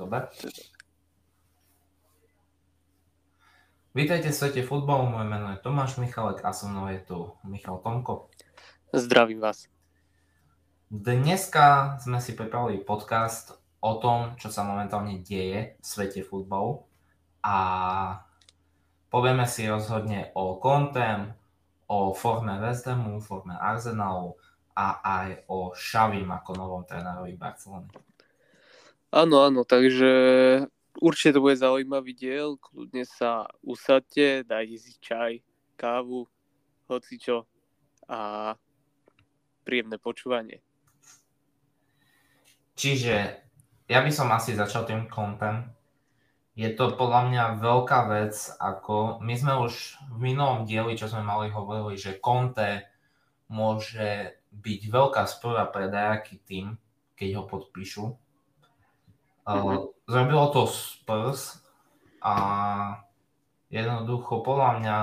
dobre. Vítajte v svete futbalu, moje meno je Tomáš Michalek a so mnou je tu Michal Tomko. Zdravím vás. Dneska sme si pripravili podcast o tom, čo sa momentálne deje v svete futbalu a povieme si rozhodne o Contem, o forme West Hamu, forme Arsenalu a aj o Šavim ako novom trénerovi Barcelony. Áno, áno, takže určite to bude zaujímavý diel, kľudne sa usadte, dajte si čaj, kávu, hocičo a príjemné počúvanie. Čiže ja by som asi začal tým kontem. Je to podľa mňa veľká vec, ako my sme už v minulom dieli, čo sme mali, hovorili, že Conte môže byť veľká spora pre dajaký tým, keď ho podpíšu Uh, zrobilo to Spurs a jednoducho podľa mňa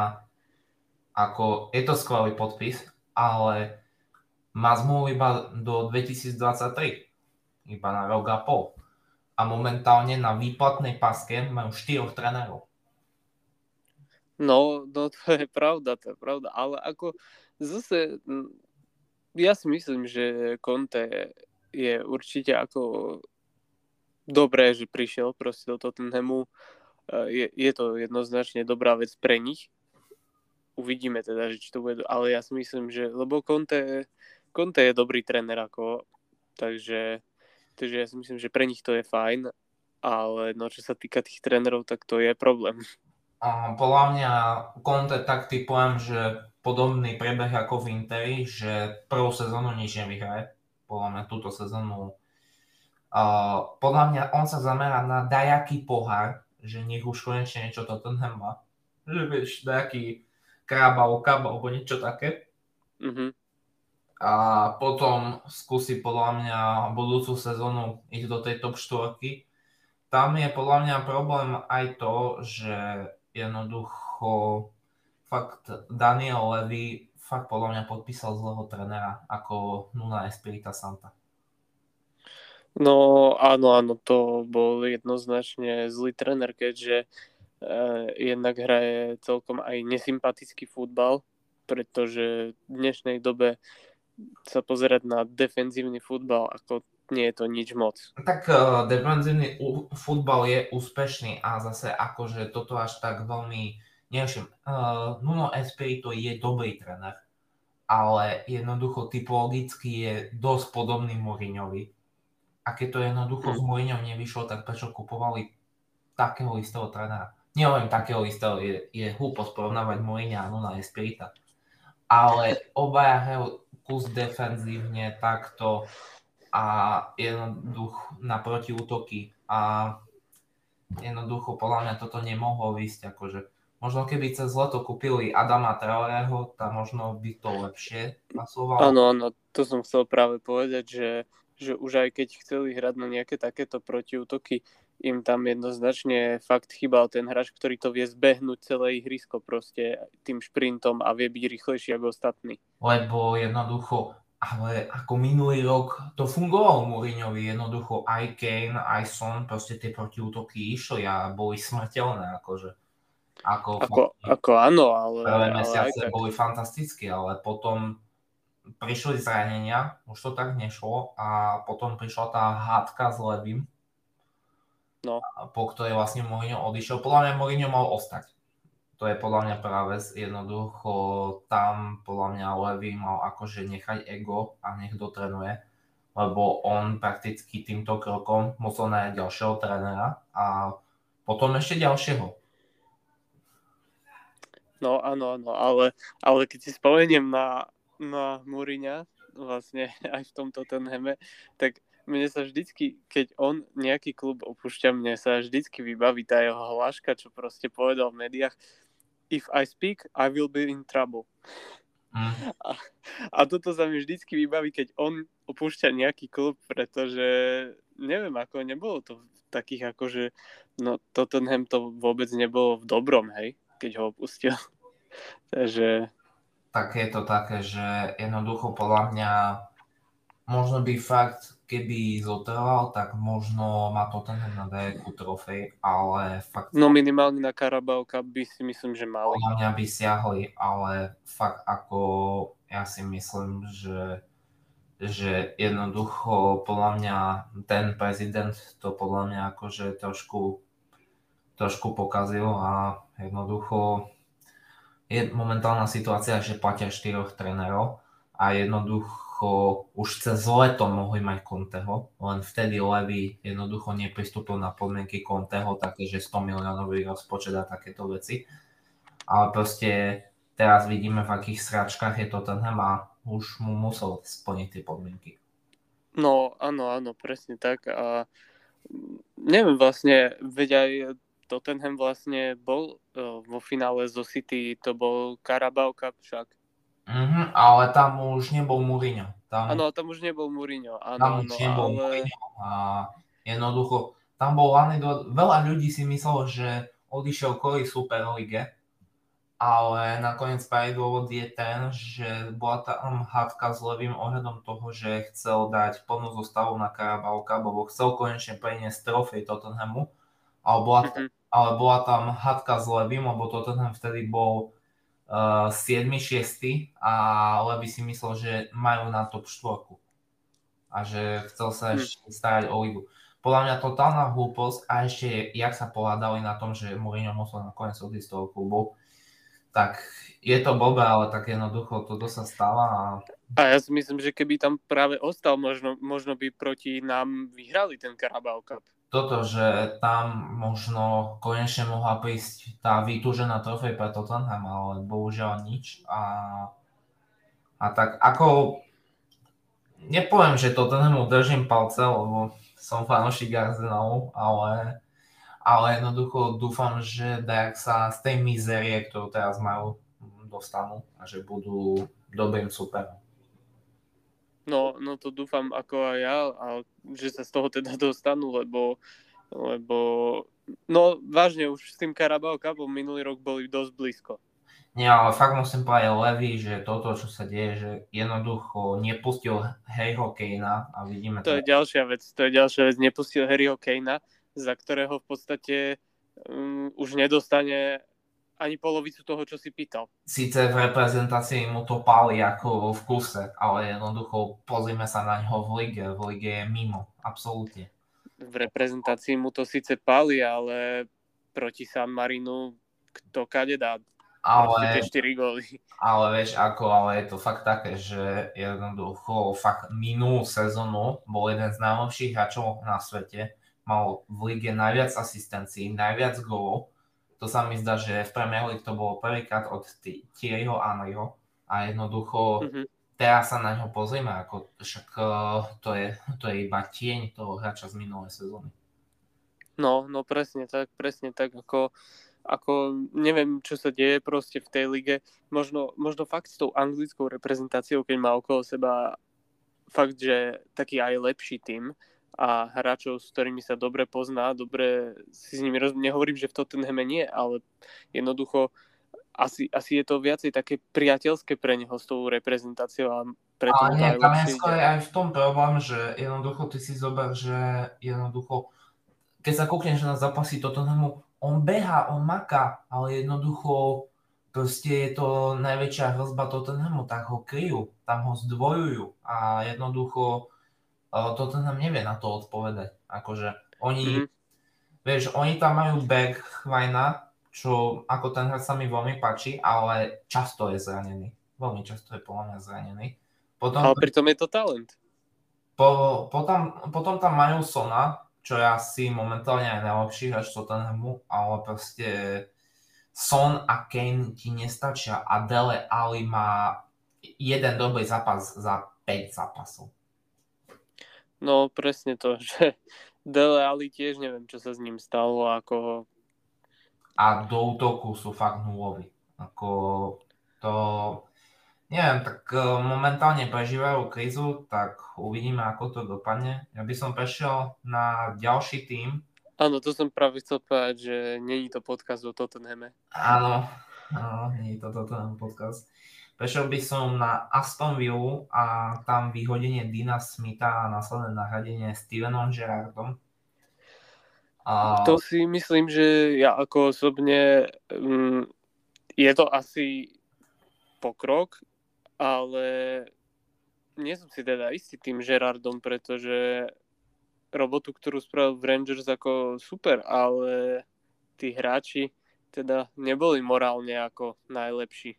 ako je to skvelý podpis, ale má zmluvu iba do 2023, iba na rok a pol. A momentálne na výplatnej paske majú štyroch trénerov. No, no to je pravda, to je pravda, ale ako zase ja si myslím, že Conte je určite ako dobré, že prišiel proste do Tottenhamu. E, je, je to jednoznačne dobrá vec pre nich. Uvidíme teda, že či to bude, ale ja si myslím, že, lebo Conte, Conte je dobrý tréner ako, takže, takže ja si myslím, že pre nich to je fajn, ale no čo sa týka tých trénerov, tak to je problém. A podľa mňa Conte tak typujem, že podobný prebeh ako v Interi, že prvú sezónu nič nevyhraje. Podľa mňa túto sezónu Uh, podľa mňa on sa zamerá na dajaký pohár, že nech už konečne niečo to ten má. Že vieš, dajaký krába, okab alebo niečo také. Mm-hmm. A potom skúsi podľa mňa budúcu sezónu ísť do tej top 4. Tam je podľa mňa problém aj to, že jednoducho fakt Daniel Levy fakt podľa mňa podpísal zlého trenera ako Nuna Espirita Santa. No áno, áno, to bol jednoznačne zlý tréner, keďže eh, jednak hraje celkom aj nesympatický futbal, pretože v dnešnej dobe sa pozerať na defenzívny futbal, ako nie je to nič moc. Tak uh, defenzívny futbal je úspešný a zase akože toto až tak veľmi nevšim. Uh, Nuno Espirito je dobrý tréner, ale jednoducho typologicky je dosť podobný Mourinhovi a keď to jednoducho s Mourinhom nevyšlo, tak prečo kupovali takého istého trénera? Nehovorím takého istého, je, je hlúposť porovnávať Mourinha a Nuna Espirita. Ale obaja hrajú kus defenzívne takto a jednoducho na protiútoky a jednoducho podľa mňa toto nemohlo výsť akože možno keby cez leto kúpili Adama Traoreho, tam možno by to lepšie pasovalo. Áno, áno, to som chcel práve povedať, že že už aj keď chceli hrať na nejaké takéto protiútoky, im tam jednoznačne fakt chýbal ten hráč, ktorý to vie zbehnúť celé ihrisko proste tým šprintom a vie byť rýchlejší ako ostatní. Lebo jednoducho, ale ako minulý rok to fungovalo Mourinhovi, jednoducho aj Kane, aj Son, proste tie protiútoky išli a boli smrteľné, akože. Ako, ako, ako áno, ale... Prvé mesiace ale boli fantastické, ale potom prišli zranenia, už to tak nešlo a potom prišla tá hádka s Levým, no. po ktorej vlastne Mourinho odišiel. Podľa mňa Mourinho mal ostať. To je podľa mňa práve jednoducho tam podľa mňa Levy mal akože nechať ego a nech dotrenuje, lebo on prakticky týmto krokom musel nájsť ďalšieho trénera a potom ešte ďalšieho. No áno, áno, ale, ale keď si spomeniem na na Múriňa, vlastne aj v tomto Tottenhame, tak mne sa vždycky, keď on nejaký klub opúšťa, mne sa vždycky vybaví tá jeho hláška, čo proste povedal v médiách If I speak, I will be in trouble. Mm. A, a toto sa mi vždycky vybaví, keď on opúšťa nejaký klub, pretože neviem, ako nebolo to v takých akože, no Tottenham to vôbec nebolo v dobrom, hej, keď ho opustil. Takže tak je to také, že jednoducho podľa mňa možno by fakt, keby zotrval, tak možno má to ten na dajakú trofej, ale fakt... No minimálne na Carabao Cup by si myslím, že mali. Podľa mňa by siahli, ale fakt ako ja si myslím, že že jednoducho podľa mňa ten prezident to podľa mňa akože trošku, trošku pokazil a jednoducho je momentálna situácia, že platia štyroch trénerov a jednoducho už cez leto mohli mať Conteho, len vtedy Levy jednoducho nepristúpil na podmienky Conteho, také, že 100 miliónový rozpočet a takéto veci. Ale proste teraz vidíme, v akých sračkách je to ten a už mu musel splniť tie podmienky. No, áno, áno, presne tak. A neviem vlastne, veď aj Tottenham vlastne bol uh, vo finále zo City, to bol Carabao Cup však. Mm-hmm, ale tam už nebol Mourinho. Tam, áno, tam už nebol Mourinho. Áno, tam už no, nebol ale... Mourinho. A jednoducho, tam bol do... veľa ľudí si myslelo, že odišiel kvôli Superlige, ale nakoniec pravý dôvod je ten, že bola tam hádka s Levým ohľadom toho, že chcel dať plnú zostavu na Carabao Cup, lebo chcel konečne preniesť trofej Tottenhamu, ale bola, mm-hmm. Ale bola tam hádka s Levým, lebo Tottenham vtedy bol uh, 7-6 a Levy si myslel, že majú na top 4 a že chcel sa mm. ešte starať o ligu. Podľa mňa totálna hlúposť a ešte jak sa pohľadali na tom, že Mourinho musel nakoniec odísť z toho klubu, tak je to blbé, ale tak jednoducho toto sa stáva. A... a ja si myslím, že keby tam práve ostal, možno, možno by proti nám vyhrali ten Carabao Cup. Toto, že tam možno konečne mohla prísť tá vytúžená trofej pre Tottenham, ale bohužiaľ nič. A, a tak ako nepoviem, že Tottenhamu držím palce, lebo som fanúšik Arsenalu, ale ale jednoducho dúfam, že Dajak sa z tej mizerie, ktorú teraz majú, dostanú a že budú dobrým superom. No, no to dúfam ako aj ja, a že sa z toho teda dostanú, lebo, lebo no vážne už s tým Carabao Cupom minulý rok boli dosť blízko. Nie, ale fakt musím povedať Levy, že toto, čo sa deje, že jednoducho nepustil Harryho Kanea a vidíme... To, to je ďalšia vec, to je ďalšia vec, nepustil Harryho Kanea za ktorého v podstate um, už nedostane ani polovicu toho, čo si pýtal. Sice v reprezentácii mu to páli ako v kuse, ale jednoducho pozrime sa na ňo v lige. V lige je mimo, absolútne. V reprezentácii mu to síce páli, ale proti San Marinu kto kade dá ale, 4 góly. Ale vieš ako, ale je to fakt také, že jednoducho fakt minulú sezónu bol jeden z najlepších hráčov na svete mal v lige najviac asistencií, najviac golov. To sa mi zdá, že v Premier League to bolo prvýkrát od Thierryho Henryho a jednoducho mm-hmm. teraz sa na ňo pozrieme, ako však e, to je, to je iba tieň toho hráča z minulej sezóny. No, no presne tak, presne tak, ako, ako neviem, čo sa deje proste v tej lige. Možno, možno fakt s tou anglickou reprezentáciou, keď má okolo seba fakt, že taký aj lepší tým, a hráčov, s ktorými sa dobre pozná, dobre si s nimi roz... nehovorím, že v Tottenhame nie, ale jednoducho asi, asi je to viacej také priateľské pre neho s tou reprezentáciou a preto ale nie, tam je skôr aj v tom problém, že jednoducho ty si zober, že jednoducho keď sa kúkneš na zápasy Tottenhamu, on beha, on maká, ale jednoducho proste je to najväčšia hrozba Tottenhamu, tak ho kryjú, tam ho zdvojujú a jednoducho toto nám nevie na to odpovedať. Akože oni, mm-hmm. vieš, oni tam majú back Chvajna, čo ako ten hráč sa mi veľmi páči, ale často je zranený. Veľmi často je podľa mňa zranený. Potom, ale pritom je to talent. Po, potom, potom tam majú Sona, čo je asi momentálne aj najlepší hráč Tottenhamu, ale proste Son a Kane ti nestačia a Dele Ali má jeden dobrý zápas za 5 zápasov. No presne to, že Dele Ali tiež neviem, čo sa s ním stalo, ako ho... A do útoku sú fakt nuloví. Ako to... Neviem, tak e, momentálne prežívajú krízu, tak uvidíme, ako to dopadne. Ja by som prešiel na ďalší tým. Áno, to som práve chcel povedať, že není to podcast o Tottenhame. Áno, áno, není to Tottenham podcast. Prešiel by som na Aston Villa a tam vyhodenie Dina Smitha a následné nahradenie Stevenom Gerrardom. A... To si myslím, že ja ako osobne um, je to asi pokrok, ale nie som si teda istý tým Gerardom, pretože robotu, ktorú spravil v Rangers ako super, ale tí hráči teda neboli morálne ako najlepší.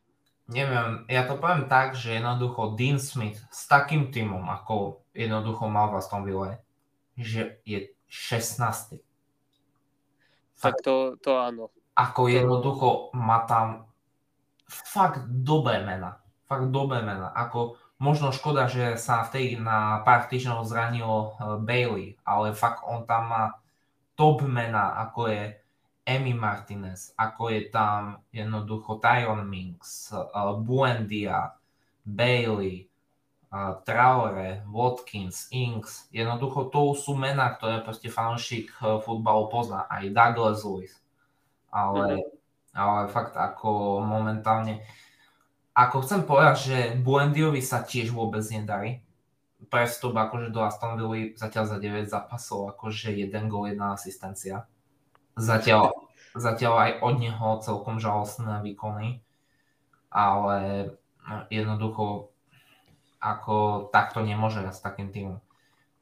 Neviem, ja to poviem tak, že jednoducho Dean Smith s takým týmom, ako jednoducho mal v Aston Villa, že je 16. Tak to, to áno. Ako jednoducho má tam fakt dobré mena. Fakt dobré mena. Ako možno škoda, že sa vtedy na pár týždňov zranil eh, Bailey, ale fakt on tam má top mena, ako je Emi Martinez, ako je tam jednoducho Tyron Minks, uh, Buendia, Bailey, uh, Traore, Watkins, Inks. Jednoducho to sú mená, ktoré proste fanúšik uh, futbalu pozná. Aj Douglas Lewis. Ale, mm-hmm. ale fakt ako momentálne ako chcem povedať, že Buendiovi sa tiež vôbec nedarí. Prestup akože do Aston Villa zatiaľ za 9 zápasov, akože jeden gol, jedna asistencia Zatiaľ, zatiaľ aj od neho celkom žalostné výkony, ale no, jednoducho ako takto nemôže s takým týmom.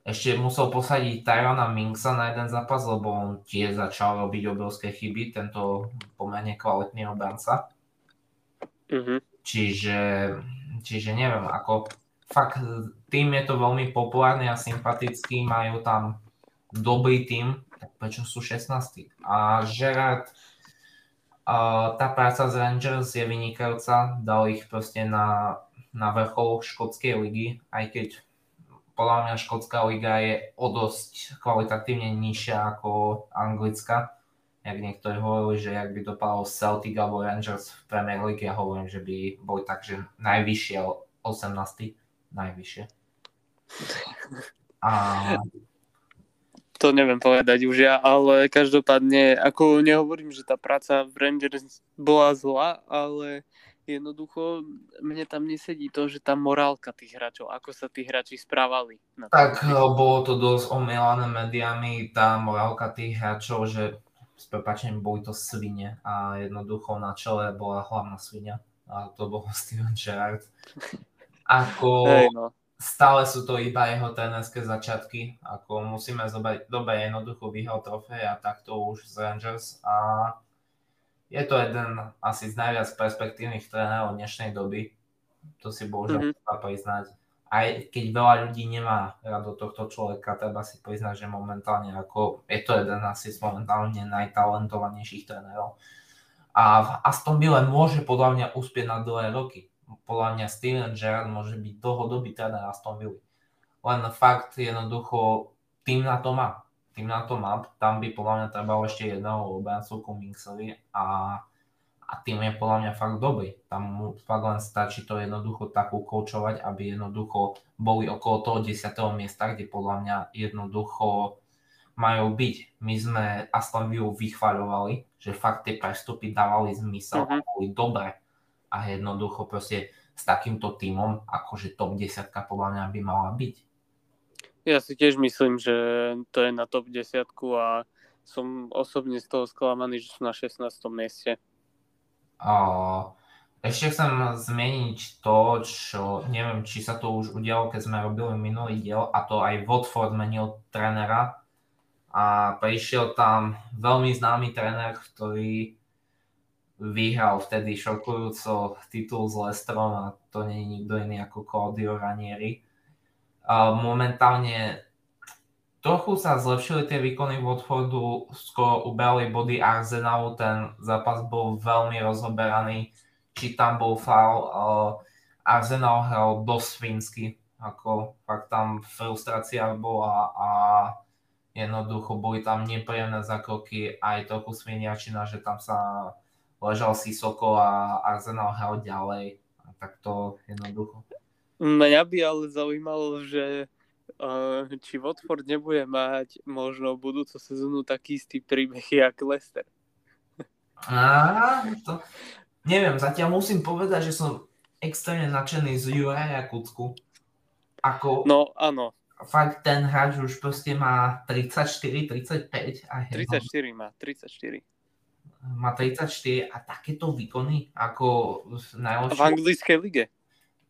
Ešte musel posadiť Tyrona Minksa na jeden zápas, lebo on tiež začal robiť obrovské chyby, tento pomerne kvalitný obranca. Mm-hmm. Čiže, čiže neviem, ako fakt tým je to veľmi populárny a sympatický, majú tam dobrý tým, prečo sú 16. A Gerard, uh, tá práca z Rangers je vynikajúca, dal ich proste na, na vrchol škótskej ligy, aj keď podľa mňa škótska liga je o dosť kvalitatívne nižšia ako anglická. Jak niektorí hovorili, že ak by dopadol Celtic alebo Rangers v Premier League, ja hovorím, že by boli tak, že najvyššie 18. Najvyššie. A to neviem povedať už ja, ale každopádne, ako nehovorím, že tá práca v Rangers bola zlá, ale jednoducho mne tam nesedí to, že tá morálka tých hráčov, ako sa tí hráči správali. Na tak tým. bolo to dosť omielané médiami, tá morálka tých hráčov, že s prepačením boli to svine a jednoducho na čele bola hlavná svinia a to bol Steven Gerrard. Ako... Hey, no stále sú to iba jeho trénerské začiatky, ako musíme zobrať, dobre jednoducho vyhral trofej a takto už z Rangers a je to jeden asi z najviac perspektívnych trénerov dnešnej doby, to si bohužiaľ mm-hmm. treba priznať. Aj keď veľa ľudí nemá rado tohto človeka, treba si priznať, že momentálne ako je to jeden asi z momentálne najtalentovanejších trénerov. A v Aston Ville môže podľa mňa uspieť na dlhé roky podľa mňa Steven Gerrard môže byť dlhodobý tréner Aston Villa. Len fakt jednoducho tým na to má. Tým na to má. Tam by podľa mňa trebalo ešte jedného obrancu Cummingsovi a, a tým je podľa mňa fakt dobrý. Tam mu fakt len stačí to jednoducho tak ukoučovať, aby jednoducho boli okolo toho 10. miesta, kde podľa mňa jednoducho majú byť. My sme Aston Villa vychvaľovali, že fakt tie prestupy dávali zmysel uh-huh. boli dobré a jednoducho proste s takýmto tímom, akože top 10 podľa mňa by mala byť. Ja si tiež myslím, že to je na top 10 a som osobne z toho sklamaný, že sú na 16. mieste. A ešte chcem zmeniť to, čo neviem, či sa to už udialo, keď sme robili minulý diel, a to aj Watford menil trénera a prišiel tam veľmi známy tréner, ktorý vyhral vtedy šokujúco titul s Lestrom a to nie je nikto iný ako Claudio Ranieri. Momentálne trochu sa zlepšili tie výkony Watfordu, skoro ubrali body Arsenalu, ten zápas bol veľmi rozoberaný, či tam bol foul. Arsenal hral dosť svinsky, ako fakt tam frustrácia bola a jednoducho boli tam nepríjemné zakroky, aj trochu sviniačina, že tam sa ležal Sisoko a Arsenal hral ďalej. A tak to jednoducho. Mňa by ale zaujímalo, že uh, či Watford nebude mať možno budúcu sezónu taký istý príbeh, jak Leicester. Á, to... Neviem, zatiaľ musím povedať, že som extrémne nadšený z Juraja Kucku. Ako, No, áno, fakt ten hráč už proste má 34, 35 a je, 34 má, 34. má 34 a takéto výkony ako v V najlepšej, anglickej lige.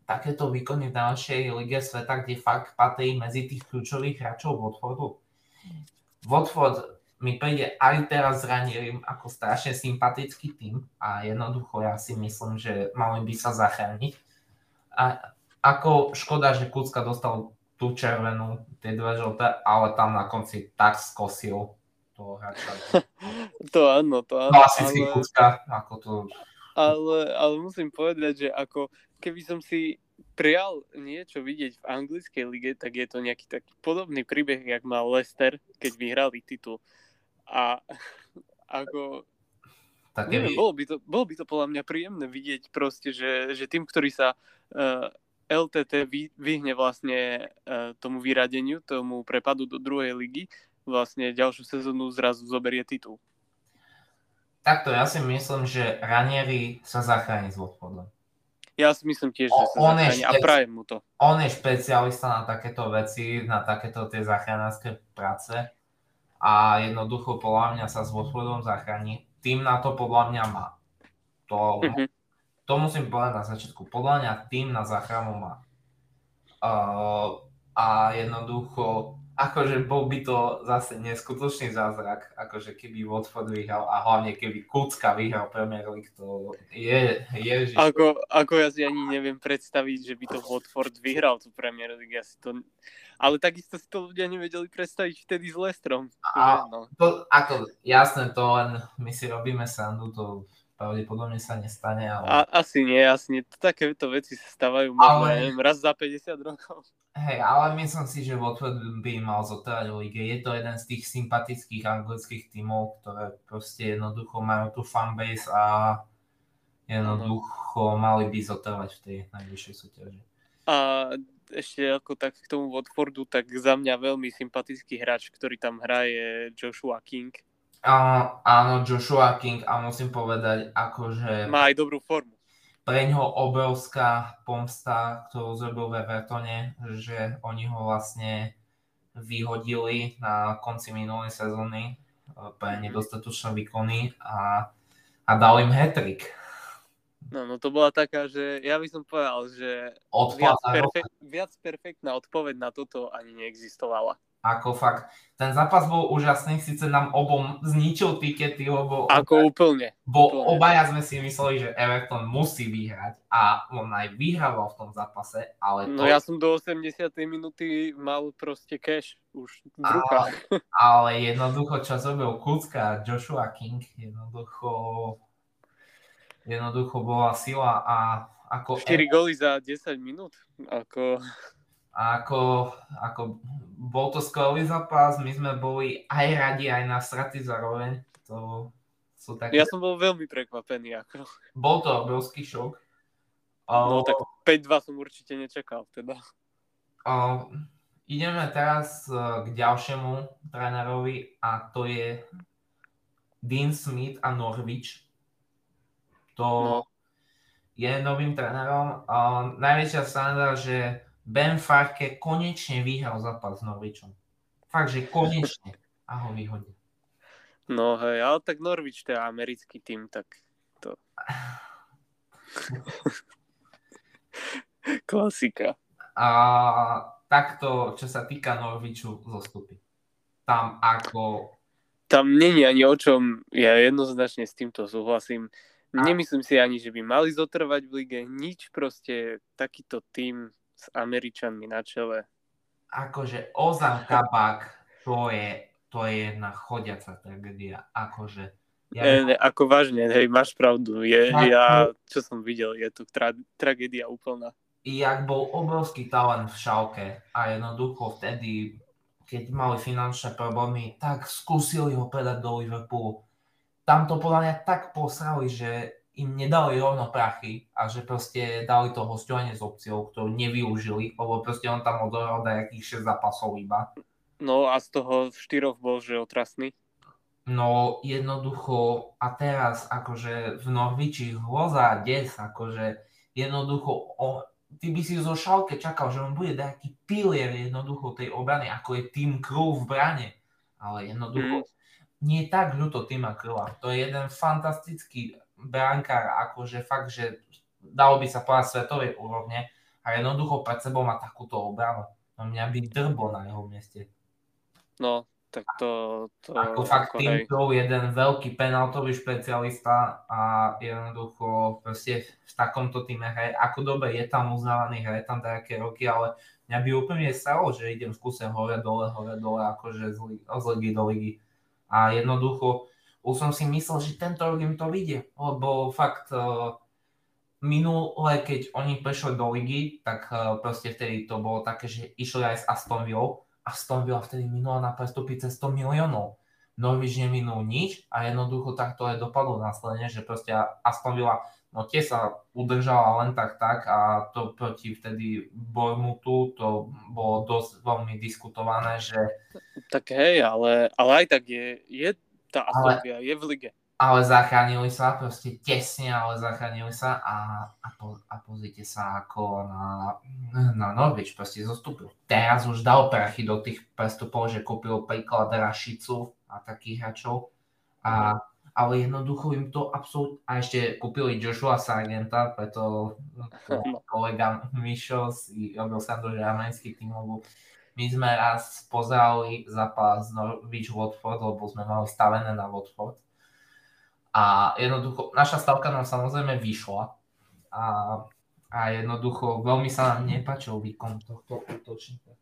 takéto výkony v najlepšej lige sveta, kde fakt patrí medzi tých kľúčových hráčov Watfordu. Watford mi príde aj teraz s Ranierim ako strašne sympatický tým a jednoducho ja si myslím, že mali by sa zachrániť. A ako škoda, že Kucka dostal tú červenú, tie dve žlté, ale tam na konci tak skosil toho hráča. To áno, to áno. Klasický ale, Kucka, ako to... ale, ale musím povedať, že ako keby som si prial niečo vidieť v anglickej lige, tak je to nejaký taký podobný príbeh, jak mal Leicester, keď vyhrali titul. A ako Také Neviem, bolo by, to, bolo by to podľa mňa príjemné vidieť proste, že, že tým, ktorý sa uh, LTT vy, vyhne vlastne uh, tomu vyradeniu, tomu prepadu do druhej ligy, vlastne ďalšiu sezónu zrazu zoberie titul. Takto ja si myslím, že Ranieri sa zachráni s Watfordom. Ja si myslím tiež, že sa on zachráni a špec- prajem mu to. On je špecialista na takéto veci, na takéto tie záchranárske práce a jednoducho podľa mňa sa s Watfordom zachráni. Tým na to podľa mňa má. To, Mhm. to musím povedať na začiatku. Podľa mňa tým na záchranu má. Uh, a jednoducho, akože bol by to zase neskutočný zázrak, akože keby Watford vyhral a hlavne keby Kucka vyhral Premier League, to je, ježiš. Ako, ako ja si ani neviem predstaviť, že by to Watford vyhral tú Premier League. Ja si to... Ale takisto si to ľudia nevedeli predstaviť vtedy s Lestrom. A- no. To, ako, jasné, to len my si robíme srandu, to pravdepodobne sa nestane, ale... A, asi nie, asi nie. Takéto veci sa stávajú možno, Ale- neviem, raz za 50 rokov. Hej, ale myslím si, že Watford by mal zotrať v lige. Je to jeden z tých sympatických anglických tímov, ktoré proste jednoducho majú tú fanbase a jednoducho mali by zotrvať v tej najvyššej súťaži. A ešte ako tak k tomu Watfordu, tak za mňa veľmi sympatický hráč, ktorý tam hrá je Joshua King. A, áno, Joshua King a musím povedať, akože Má aj dobrú formu. Pre ňoho obrovská pomsta, ktorú zrobil v Evertone, že oni ho vlastne vyhodili na konci minulej sezóny eh, pre nedostatočné výkony a, a dal im hat-trick. No, no to bola taká, že ja by som povedal, že viac, perfek- viac perfektná odpoveď na toto ani neexistovala. Ako fakt. Ten zápas bol úžasný, síce nám obom zničil tikety, lebo Ako úplne. Bo Úplne. obaja sme si mysleli, že Everton musí vyhrať a on aj vyhrával v tom zápase, ale to, No ja som do 80. minúty mal proste cash už v Ale- rukách. ale jednoducho, čo zrobil Kucka Joshua King, jednoducho jednoducho bola sila a ako, 4 góly za 10 minút. Ako... a ako, ako bol to skvelý zápas, my sme boli aj radi, aj na straty zároveň. To sú také... Ja som bol veľmi prekvapený. Ako... Bol to obrovský šok. No O- tak 5-2 som určite nečakal. Teda. O, ideme teraz e, k ďalšiemu trénerovi a to je Dean Smith a Norwich. To No. je novým trénerom. O, najväčšia sranda, že Ben Farke konečne vyhral zápas s Norwichom. Fakt, že konečne. A ho vyhodil. No hej, ale tak Norwich to je americký tým, tak to... Klasika. A takto, čo sa týka Norwichu, zostupy. Tam ako Tam není ani o čom, ja jednoznačne s týmto súhlasím. Nemyslím si ani, že by mali zotrvať v lige. Nič proste takýto tým s Američanmi na čele. akože Ozan Kabak, to je, to je jedna chodiaca tragédia. Akože, ja Ja... Ne, ako vážne, hej, máš pravdu. Je, Tak, ja, čo som videl, je to tra- tragédia úplná. jak bol obrovský talent v Šalke a jednoducho vtedy, keď mali finančné problémy, tak skúsili ho predať do Liverpoolu. Tam to podľa mňa tak posrali, že im nedali rovno prachy a že proste dali to hostovanie s opciou, ktorú nevyužili, lebo proste on tam odohral nejakých 6 zápasov iba. No a z toho štyroch bol, že otrasný. No jednoducho a teraz akože v Norviči hroza des, akože jednoducho, o, ty by si zo Šalke čakal, že on bude taký pilier jednoducho tej obrany, ako je Tim Crew v brane. Ale jednoducho, mm. nie tak ľuto Tima Crewa. To je jeden fantastický brankár, akože fakt, že dalo by sa povedať svetovej úrovne a jednoducho pred sebou má takúto obranu. No mňa by drbo na jeho mieste. No, tak to... to ako fakt Tim Crow, jeden veľký penaltový špecialista a jednoducho proste v takomto týme hraje. Ako dobre je tam uznávaný, hraje tam také roky, ale mňa by úplne stalo, že idem v kuse hore, dole, hore, dole, akože z, z ligy do ligy. A jednoducho už som si myslel, že tento rok im to vyjde, lebo fakt uh, minulé, keď oni prešli do ligy, tak uh, proste vtedy to bolo také, že išli aj s Aston Villa Aston Villa vtedy minula na prestupy cez 100 miliónov. Norwich neminul nič a jednoducho takto aj dopadlo následne, že proste Aston Villa no tie sa udržala len tak tak a to proti vtedy Bormutu to bolo dosť veľmi diskutované, že... Tak hej, ale, ale aj tak je, je tá Villa, je v lige ale zachránili sa, proste tesne, ale zachránili sa a, a, po, a pozrite sa ako na, na Norwich proste zostúpil. Teraz už dal prachy do tých prestupov, že kúpil príklad Rašicu a takých hráčov. A, ale jednoducho im to absolútne... A ešte kúpili Joshua Sargenta, preto kolega Mišo si robil sa do tým, lebo my sme raz pozerali zápas Norwich Watford, lebo sme mali stavené na Watford a jednoducho, naša stavka nám samozrejme vyšla a, a jednoducho veľmi sa nám nepáčil výkon tohto útočníka.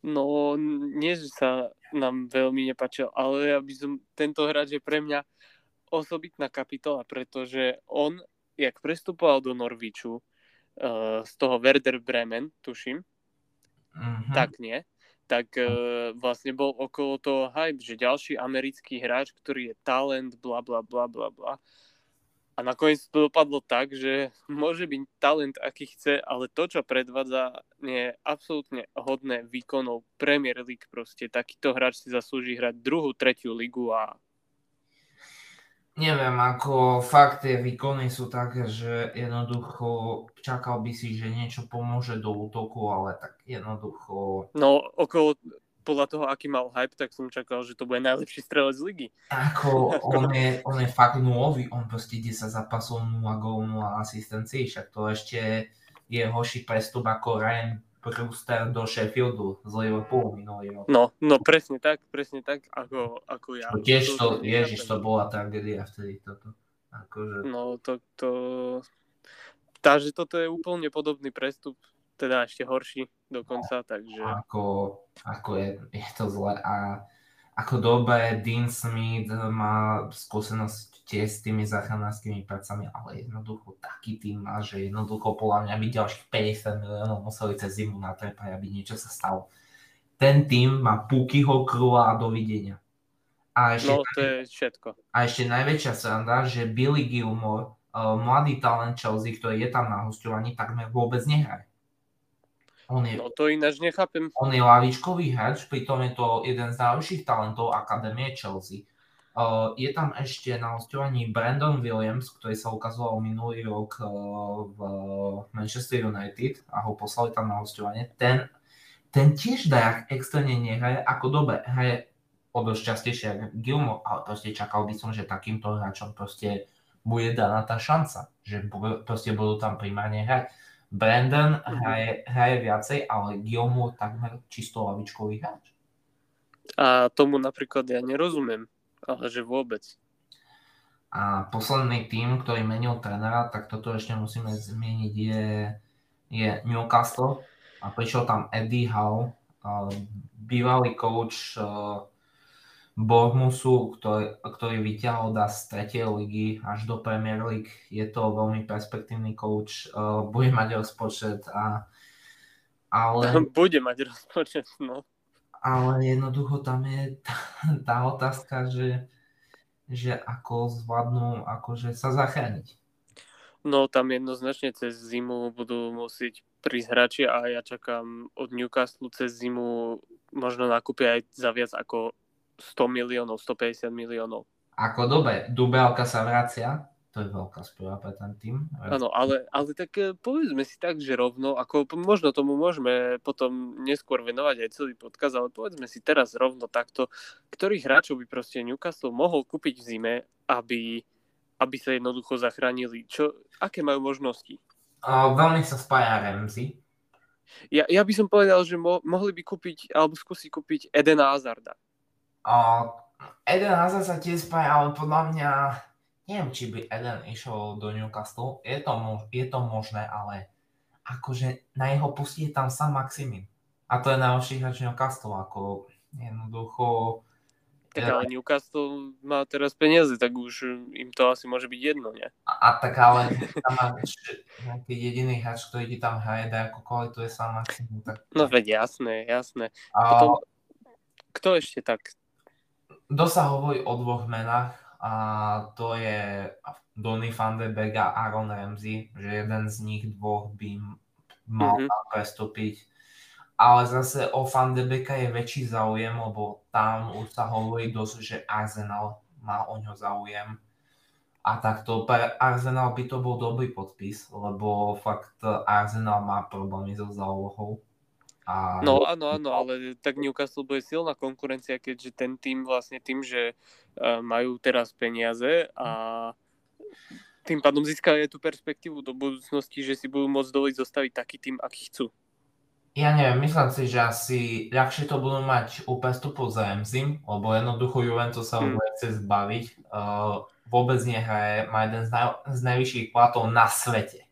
No, nie, že sa nám veľmi nepáčil, ale ja by som, tento hráč je pre mňa osobitná kapitola, pretože on, jak prestupoval do Norviču, uh, z toho Werder Bremen, tuším, mm-hmm. tak nie, tak uh, vlastne bol okolo toho hype, že ďalší americký hráč, ktorý je talent, bla bla bla bla bla. A nakoniec to dopadlo tak, že môže byť talent, aký chce, ale to, čo predvádza, nie je absolútne hodné výkonov Premier League proste. Takýto hráč si zaslúži hrať druhú, tretiu ligu a Neviem, ako fakt tie výkony sú také, že jednoducho čakal by si, že niečo pomôže do útoku, ale tak jednoducho... No, okolo, podľa toho, aký mal hype, tak som čakal, že to bude najlepší strelec z ligy. Ako, on je, on je fakt nulový, on proste 10 zápasov, 0 gól, 0 asistencií, však to ešte je horší prestup ako Ryan Brewster do Sheffieldu z Liverpoolu minulý rok. No, no presne tak, presne tak, ako, ako ja. To tiež to, to ježiš, to bola tragédia vtedy toto. Akože... No, to, to... Takže toto je úplne podobný prestup, teda ešte horší dokonca, takže... Ako, ako je, je to zle a ako dobre Dean Smith má skúsenosť tiež s tými záchranárskymi pracami, ale jednoducho taký tým má, že jednoducho podľa mňa by ďalších 50 miliónov museli cez zimu natrepať, aby niečo sa stalo. Ten tým má Pukyho krúla a dovidenia. A ešte, no, to je všetko. A ešte najväčšia sranda, že Billy Gilmore, uh, mladý talent Chelsea, ktorý je tam na hostovaní, takmer vôbec nehraje. On je, no to ináč nechápem. On je lavičkový hráč, pritom je to jeden z najlepších talentov Akadémie Chelsea. Uh, je tam ešte na hostovaní Brandon Williams, ktorý sa ukazoval minulý rok uh, v Manchester United a ho poslali tam na hostovanie. Ten, ten tiež dajak extrémne nehraje, ako dobre hraje o dosť častejšie ako Gilmore, ale proste čakal by som, že takýmto hráčom proste bude daná tá šanca, že proste budú tam primárne hrať Brandon mhm. hraje, hraje viacej, ale Gilmour takmer čisto lavičkový hráč. A tomu napríklad ja nerozumiem, ale že vôbec. A posledný tým, ktorý menil trénera, tak toto ešte musíme zmieniť, je, je Newcastle. A prišiel tam Eddie Howe, bývalý coach Bormusu, ktorý, ktorý vyťahol dá z tretej ligy až do Premier League. Je to veľmi perspektívny coach, uh, bude mať rozpočet a ale... Bude mať rozpočet, no. Ale jednoducho tam je tá, tá otázka, že, že ako zvládnu akože sa zachrániť. No tam jednoznačne cez zimu budú musieť prísť hráči a ja čakám od Newcastle cez zimu možno nakúpia aj za viac ako 100 miliónov, 150 miliónov. Ako dobe, Dubelka sa vracia, To je veľká správa pre ten tým. Áno, ale, ale tak eh, povedzme si tak, že rovno, ako možno tomu môžeme potom neskôr venovať aj celý podkaz, ale povedzme si teraz rovno takto, ktorých hráčov by proste Newcastle mohol kúpiť v zime, aby, aby sa jednoducho zachránili. Čo, aké majú možnosti? Uh, veľmi sa spája Ramsey. Ja, ja by som povedal, že mo, mohli by kúpiť, alebo skúsiť kúpiť Edena Hazarda. Uh, Eden Hazard sa tiež spája, ale podľa mňa neviem, či by Eden išiel do Newcastle. Je to, je to možné, ale akože na jeho pustí je tam sám Maximin. A to je najlepší hráč Newcastle, ako jednoducho... Tak ale Newcastle má teraz peniaze, tak už im to asi môže byť jedno, nie? A, a tak ale tam máš nejaký jediný hráč, ktorý ti tam hraje, daj ako kvalitu je sám Maximin. Tak... No veď jasné, jasné. A... Potom, kto ešte tak? Dosa hovorí o dvoch menách, a to je Donny van de Beek a Aaron Ramsey, že jeden z nich dvoch by mal mm-hmm. prestúpiť. Ale zase o Van de Beeka je väčší záujem, lebo tam už sa hovorí dosť, že Arsenal má o ňo záujem. A takto pre Arsenal by to bol dobrý podpis, lebo fakt Arsenal má problémy so zálohou. A... No áno, áno, ale tak Newcastle bude silná konkurencia, keďže ten tým vlastne tým, že uh, majú teraz peniaze a tým pádom získajú tú perspektívu do budúcnosti, že si budú môcť dovoliť zostaviť taký tým, aký chcú. Ja neviem, myslím si, že asi ľahšie to budú mať u prestupu za Emzim, lebo jednoducho Juventus sa hmm. bude chce zbaviť. Uh, vôbec nehraje, má jeden z, naj, z najvyšších platov na svete.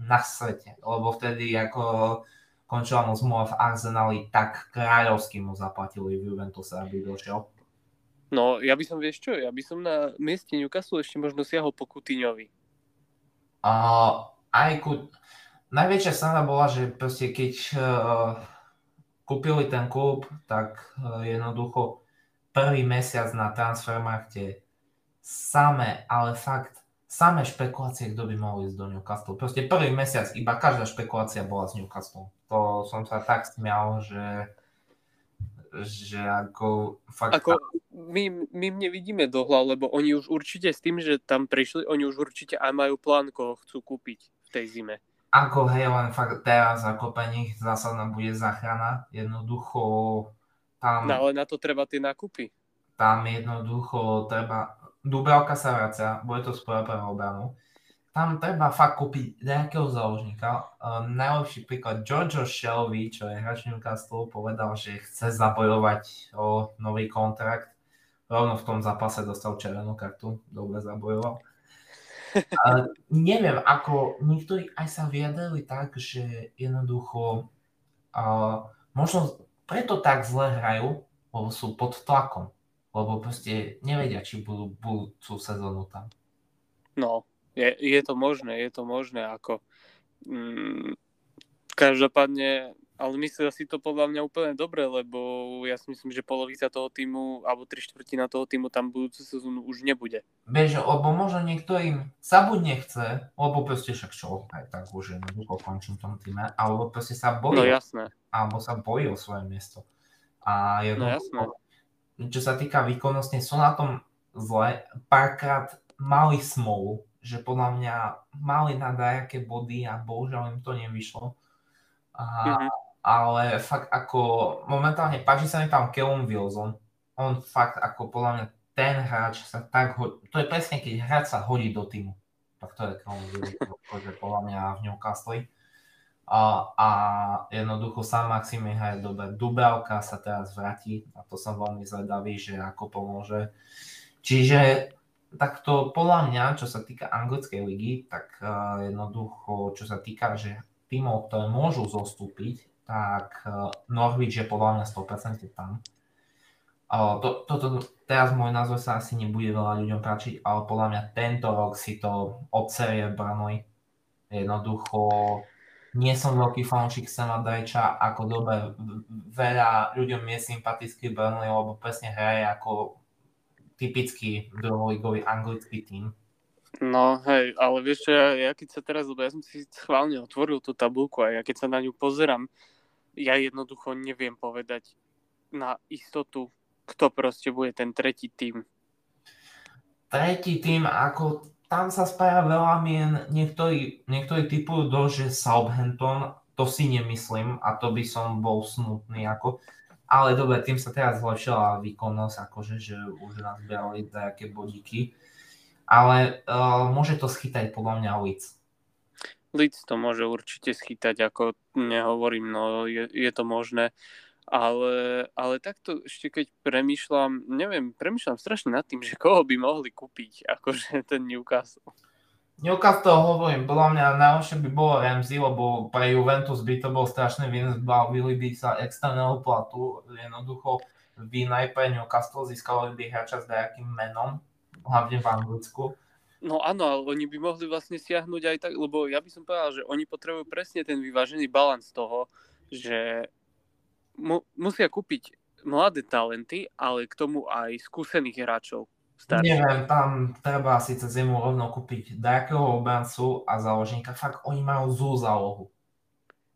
Na svete, lebo vtedy ako končila mu zmluva v Arsenali, tak kráľovsky mu zaplatili v Juventuse, aby došiel. No, ja by som, vieš čo, ja by som na mieste Newcastle ešte možno siahol po Coutinhovi. Uh, aj ku... Najväčšia strana bola, že proste keď uh, kúpili ten klub, tak uh, jednoducho prvý mesiac na transfermarkte samé, ale fakt samé špekulácie, kto by mohol ísť do Newcastle. Proste prvý mesiac iba každá špekulácia bola z Newcastle. To som sa tak smial, že že ako fakt... Ako my, my nevidíme dohľad, lebo oni už určite s tým, že tam prišli, oni už určite aj majú plán, koho chcú kúpiť v tej zime. Ako hej, len fakt teraz ako pre nich zásadná bude záchrana. Jednoducho tam... No ale na to treba tie nákupy. Tam jednoducho treba Dubravka sa vracia, bude to skôr pre obranu. Tam treba fakt kúpiť nejakého záložníka. Um, najlepší príklad Giorgio Shelby, čo je hráč Newcastle, povedal, že chce zabojovať o nový kontrakt. Rovno v tom zápase dostal červenú kartu, dobre zabojoval. Ale neviem, ako niektorí aj sa vyjadrili tak, že jednoducho uh, možno preto tak zle hrajú, lebo sú pod tlakom lebo proste nevedia, či budú budúcu sezónu tam. No, je, je to možné, je to možné, ako mm, každopádne, ale myslia si to podľa mňa úplne dobre, lebo ja si myslím, že polovica toho týmu, alebo tri štvrtina toho týmu tam budúcu sezónu už nebude. Vieš, lebo možno niektorým sa buď nechce, lebo proste však čo, aj tak už jednoducho končím v tom týme, alebo proste sa bojí. No jasné. Alebo sa bojí o svoje miesto. A no jasné čo sa týka výkonnosti, sú na tom zle. Párkrát mali smolu, že podľa mňa mali na dajaké body a bohužiaľ im to nevyšlo. A, mm-hmm. Ale fakt ako momentálne páči sa mi tam Kevin Wilson. On fakt ako podľa mňa ten hráč sa tak hodí. To je presne, keď hráč sa hodí do týmu. Tak to je Kevin Wilson, že podľa mňa v Newcastle. A, a jednoducho sám Maxim je dobre. Dubravka sa teraz vráti a to som veľmi zvedavý, že ako pomôže. Čiže takto podľa mňa, čo sa týka anglickej ligy, tak uh, jednoducho, čo sa týka, že tímov, ktoré môžu zostúpiť, tak uh, Norwich je podľa mňa 100% tam. Uh, to, to, to, teraz môj názor sa asi nebude veľa ľuďom páčiť, ale podľa mňa tento rok si to odserie Brnoj. Jednoducho nie som veľký fanúšik Sama Dajča, ako dobre veľa ľuďom je sympatický Burnley, lebo presne hraje ako typický druholigový anglický tým. No hej, ale vieš čo, ja, ja keď sa teraz, lebo ja som si schválne otvoril tú tabulku a ja keď sa na ňu pozerám, ja jednoducho neviem povedať na istotu, kto proste bude ten tretí tým. Tretí tým, ako tam sa spája veľa mien, niektorí, niektorí typujú do, že Southampton, to si nemyslím a to by som bol smutný ako, ale dobre, tým sa teraz zlepšila výkonnosť, akože, že už nás brali nejaké bodíky, ale uh, môže to schytať podľa mňa Leeds. Leeds to môže určite schytať, ako nehovorím, no je, je to možné. Ale, ale takto ešte keď premýšľam, neviem, premýšľam strašne nad tým, že koho by mohli kúpiť, akože ten Newcastle. Newcastle hovorím, podľa mňa najlepšie by bolo Ramsey, lebo pre Juventus by to bol strašný výnos, bavili by sa externého platu, jednoducho by najprv Newcastle získali by hráča s nejakým menom, hlavne v Anglicku. No áno, ale oni by mohli vlastne siahnuť aj tak, lebo ja by som povedal, že oni potrebujú presne ten vyvážený balans toho, že mu, musia kúpiť mladé talenty, ale k tomu aj skúsených hráčov. Starší. Neviem, tam treba síce zimu rovno kúpiť nejakého obrancu a záložníka. Fakt, oni majú zú zálohu.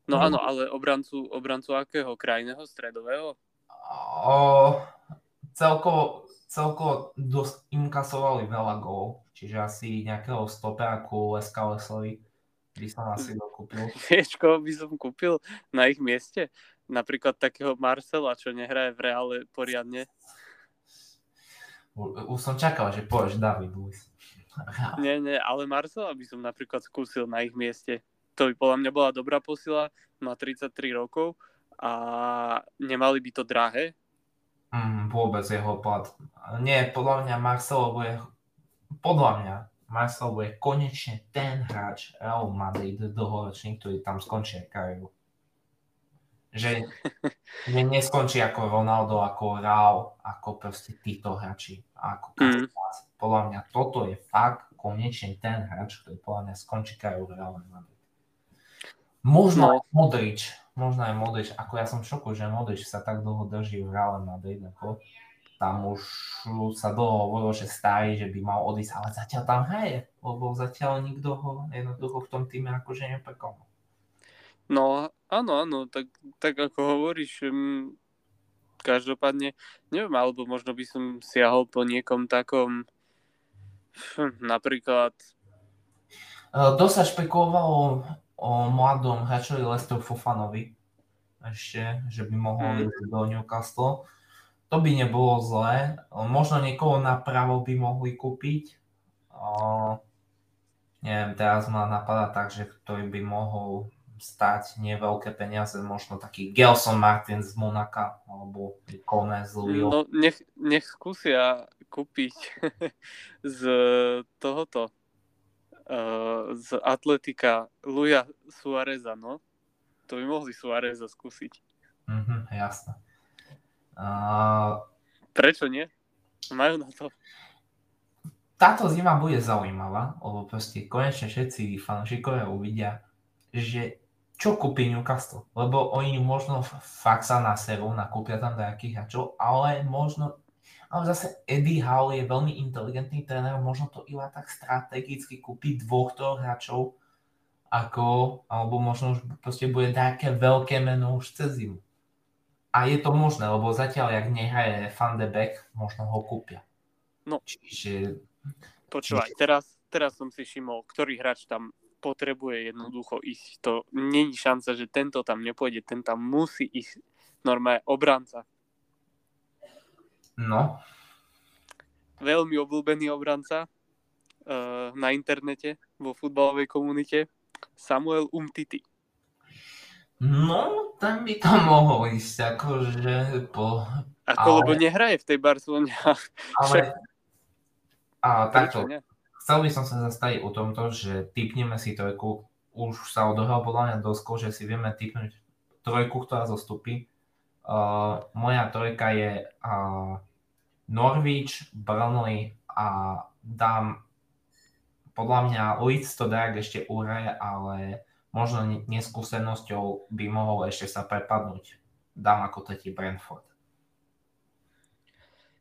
No áno, ale obrancu, obrancu akého? Krajného, stredového? O, celkovo, celkovo dosť inkasovali veľa gólov, čiže asi nejakého stopera ako Leska Lesovi by som asi dokúpil. Vieš, koho by som kúpil na ich mieste? Napríklad takého Marcela, čo nehraje v reále poriadne. Už som čakal, že povieš David Luiz. Nie, nie, ale Marcela by som napríklad skúsil na ich mieste. To by podľa mňa bola dobrá posila, má 33 rokov a nemali by to drahé. Mm, vôbec jeho plat. Nie, podľa mňa Marcelo bude, podľa mňa Marcelo bude konečne ten hráč Real Madrid dlhoročný, ktorý tam skončí kariéru že, že neskončí ako Ronaldo, ako Rao, ako proste títo hráči. Ako mm. Podľa mňa toto je fakt konečne ten hráč, ktorý podľa mňa skončí kariéru Real Madrid. Možno no. Modrič, možno aj Modrič, ako ja som v šoku, že Modrič sa tak dlho drží v Real Madrid, ako tam už sa dlho hovorilo, že starý, že by mal odísť, ale zatiaľ tam hraje, lebo zatiaľ nikto ho jednoducho v tom týme akože neprekonal. No áno, áno, tak, tak ako hovoríš, um, každopádne, neviem, alebo možno by som siahol po niekom takom, hm, napríklad... To sa špekulovalo o mladom hráčovi Lester Fofanovi, ešte, že by mohol hmm. ísť do Newcastle. To by nebolo zlé. Možno niekoho napravo by mohli kúpiť. O, neviem, teraz ma napadá tak, že ktorý by mohol stať nie veľké peniaze, možno taký Gelson Martin z Monaka alebo Kone z Lille. No nech, nech skúsia kúpiť z tohoto uh, z atletika Luja Suareza, no. To by mohli Suareza skúsiť. Mhm, jasné. Uh, Prečo nie? Majú na to. Táto zima bude zaujímavá, lebo proste konečne všetci fanúšikovia uvidia, že čo kúpi Newcastle? Lebo oni možno fakt sa na seru nakúpia tam nejakých hráčov, ale možno ale zase Eddie Howe je veľmi inteligentný tréner, možno to iba tak strategicky kúpi dvoch troch hráčov, ako, alebo možno už proste bude nejaké veľké meno už cez zimu. A je to možné, lebo zatiaľ, jak nehraje Van de Beek, možno ho kúpia. No. Čiže... Počúvaj, teraz, teraz som si všimol, ktorý hráč tam potrebuje jednoducho ísť. To není šanca, že tento tam nepôjde, ten tam musí ísť. Normálne obranca. No. Veľmi obľúbený obranca uh, na internete, vo futbalovej komunite. Samuel Umtiti. No, ten by tam mohol ísť, akože po... Ako, ale... lebo nehraje v tej Barcelone. Ale... A takto, chcel by som sa zastaviť o tomto, že typneme si trojku, už sa odohral podľa mňa dosko, že si vieme typnúť trojku, ktorá zostupí. Uh, moja trojka je uh, Norwich, Burnley a dám podľa mňa Leeds to Drag ešte uhraje, ale možno neskúsenosťou by mohol ešte sa prepadnúť. Dám ako tretí Brentford.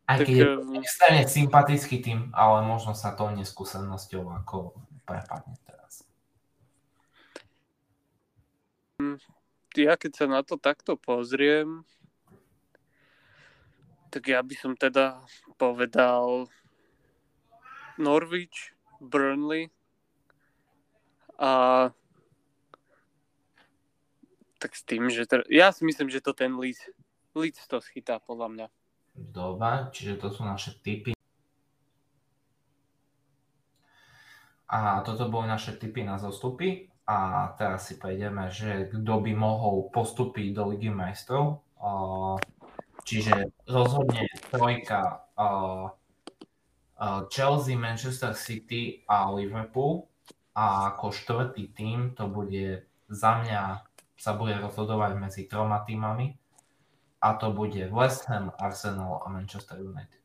Aj keď je to extrémne sympatický tým, ale možno sa to neskúsenosťou ako prepadne teraz. Ja keď sa na to takto pozriem, tak ja by som teda povedal Norwich, Burnley. A tak s tým, že to, ja si myslím, že to ten Leeds, Leeds to schytá podľa mňa. Dobre, čiže to sú naše typy. A toto boli naše typy na zostupy. A teraz si prejdeme, že kto by mohol postúpiť do Ligy majstrov. Čiže rozhodne trojka Chelsea, Manchester City a Liverpool. A ako štvrtý tým to bude za mňa sa bude rozhodovať medzi troma týmami a to bude West Ham, Arsenal a Manchester United.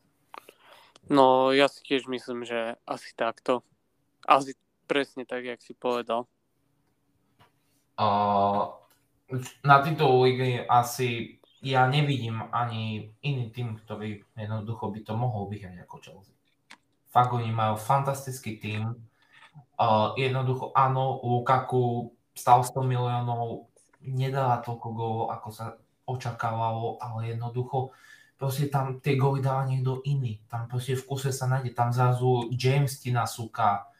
No, ja si tiež myslím, že asi takto. Asi presne tak, jak si povedal. Uh, na titul ligy asi ja nevidím ani iný tým, ktorý jednoducho by to mohol vyhrať ako Chelsea. Fakt oni majú fantastický tým. Uh, jednoducho áno, Lukaku stal 100 miliónov, nedala toľko gólov, ako sa očakávalo, ale jednoducho proste tam tie góly dáva niekto iný. Tam proste v kuse sa nájde, tam zrazu James ti nasúka,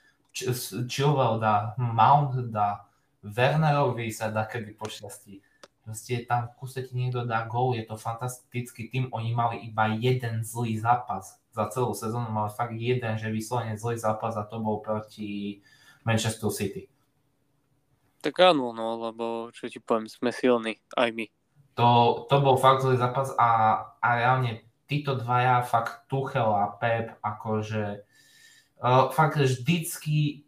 Chilwell dá, Mount dá, Wernerovi sa dá kedy pošťastí. Proste tam v kuse ti niekto dá gól, je to fantastický tým, oni mali iba jeden zlý zápas. Za celú sezónu mali fakt jeden, že vyslovene zlý zápas a to bol proti Manchester City. Tak áno, no, lebo čo ti poviem, sme silní, aj my. To, to bol fakt zlý zápas a, a reálne títo dvaja, fakt Tuchel a Pep, akože uh, fakt vždycky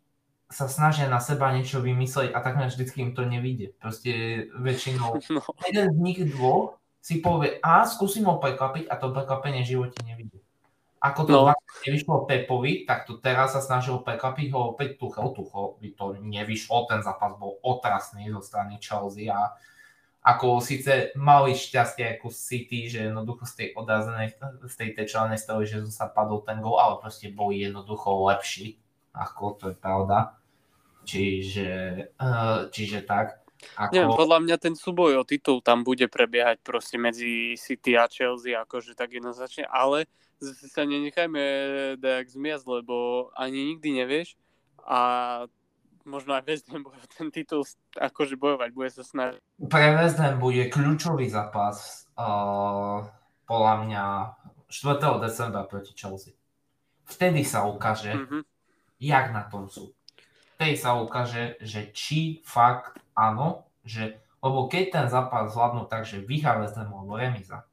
sa snažia na seba niečo vymyslieť a takmer vždycky im to nevíde. Proste väčšinou no. jeden z nich dvoch si povie, a skúsim ho prekvapiť a to prekvapenie v živote nevidie. Ako to no. nevyšlo Pepovi, tak to teraz sa snažil prekvapiť ho opäť Tuchel. Tuchel by to nevyšlo, ten zápas bol otrasný zo strany Chelsea a ako síce mali šťastie ako City, že jednoducho z tej odrazenej, z tej tečelnej stavy, že sa padol ten gol, ale proste boli jednoducho lepší, ako to je pravda. Čiže, uh, čiže tak. Ako... Neviem, podľa mňa ten súboj o titul tam bude prebiehať proste medzi City a Chelsea, akože tak jednoznačne, ale sa nenechajme dajak zmiasť, lebo ani nikdy nevieš a možno aj West Ham bude ten titul akože bojovať, bude sa snažiť. Pre West Ham bude kľúčový zápas uh, podľa mňa 4. decembra proti Chelsea. Vtedy sa ukáže, mm-hmm. jak na tom sú. Vtedy sa ukáže, že či fakt áno, že lebo keď ten zápas zvládnu tak, že vyhrá West Ham alebo remiza,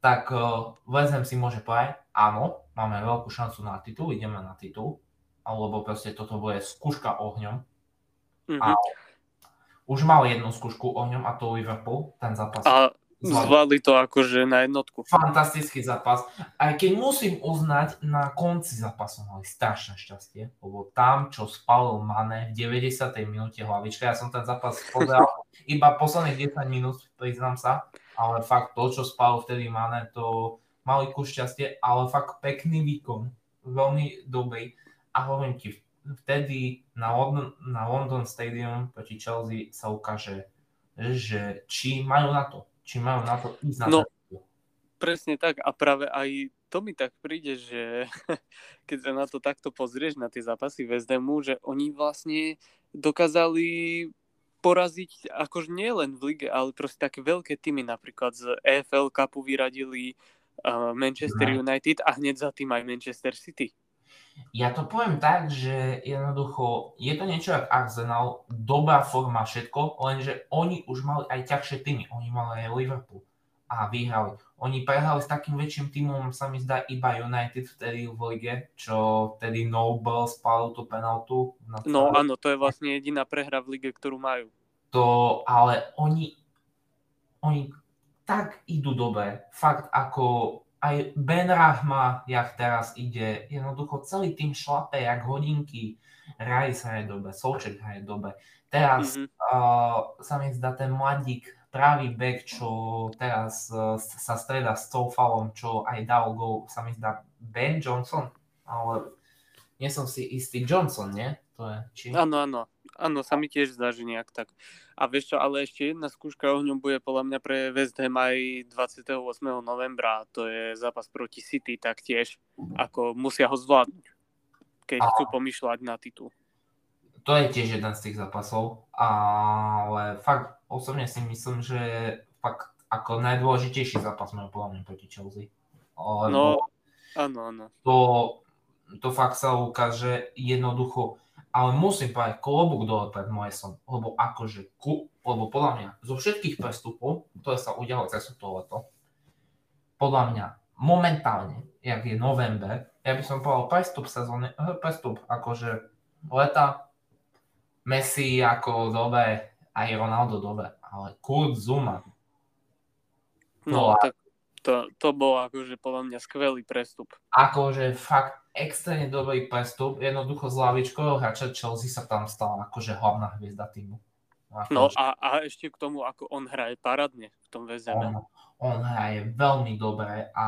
tak uh, West Ham si môže povedať, áno, máme veľkú šancu na titul, ideme na titul, alebo proste toto bude skúška ohňom. Mm-hmm. A už mal jednu skúšku ohňom a to Liverpool, ten zápas. A zvládli to akože na jednotku. Fantastický zápas. Aj keď musím uznať, na konci zápasu mali strašné šťastie, lebo tam, čo spalil Mane v 90. minúte hlavička, ja som ten zápas povedal iba posledných 10 minút, priznám sa, ale fakt to, čo spal vtedy Mane, to mali kus šťastie, ale fakt pekný výkon, veľmi dobrý. A hovorím ti, vtedy na London, na London Stadium proti Chelsea sa ukáže, že či majú na to, či majú na to ísť na no, to. Presne tak a práve aj to mi tak príde, že keď sa na to takto pozrieš, na tie zápasy West Hamu, že oni vlastne dokázali poraziť akože nie len v lige, ale proste také veľké týmy, napríklad z EFL Cupu vyradili uh, Manchester. United a hneď za tým aj Manchester City. Ja to poviem tak, že jednoducho je to niečo ako Arsenal, dobrá forma, všetko, lenže oni už mali aj ťažšie týmy. Oni mali aj Liverpool a vyhrali. Oni prehrali s takým väčším týmom, sa mi zdá, iba United vtedy v lige, čo vtedy Noble spálil tú penaltu. No áno, to je vlastne jediná prehra v lige, ktorú majú. To, ale oni, oni tak idú dobre. Fakt ako aj Ben Rahma, jak teraz ide, jednoducho celý tým šlape, jak hodinky. Rice hraje dobre, Solček hraje dobre. Teraz mm-hmm. uh, sa mi zdá ten mladík pravý back, čo teraz uh, sa streda s Coufalom, čo aj dal gol, sa mi zdá Ben Johnson, ale nie som si istý, Johnson, nie? To je, či... Áno, áno, áno, sa mi tiež zdá, že nejak tak. A vieš čo, ale ešte jedna skúška ohňom bude podľa mňa pre West Ham aj 28. novembra, to je zápas proti City taktiež, ako musia ho zvládnuť. keď a... chcú pomýšľať na titul. To je tiež jeden z tých zápasov, ale fakt osobne si myslím, že fakt ako najdôležitejší zápas majú podľa mňa proti Chelsea. Lebo no, áno, áno. To, to fakt sa ukáže jednoducho, ale musím povedať, klobúk dole pred Moesom, lebo akože, lebo podľa mňa zo všetkých prestupov, ktoré sa udialo cez to leto, podľa mňa momentálne, jak je november, ja by som povedal prestup sezóny, eh, prestup akože leta, Messi ako dobe, aj Ronaldo dobe, ale Kurt Zuma. No, no tak to, to bol akože podľa mňa skvelý prestup. Akože fakt extrémne dobrý prestup, jednoducho z lavičkového hráča Chelsea sa tam stala akože hlavná hviezda týmu. Ako, no a, a ešte k tomu, ako on hraje parádne v tom väzeme. On, on hraje veľmi dobre a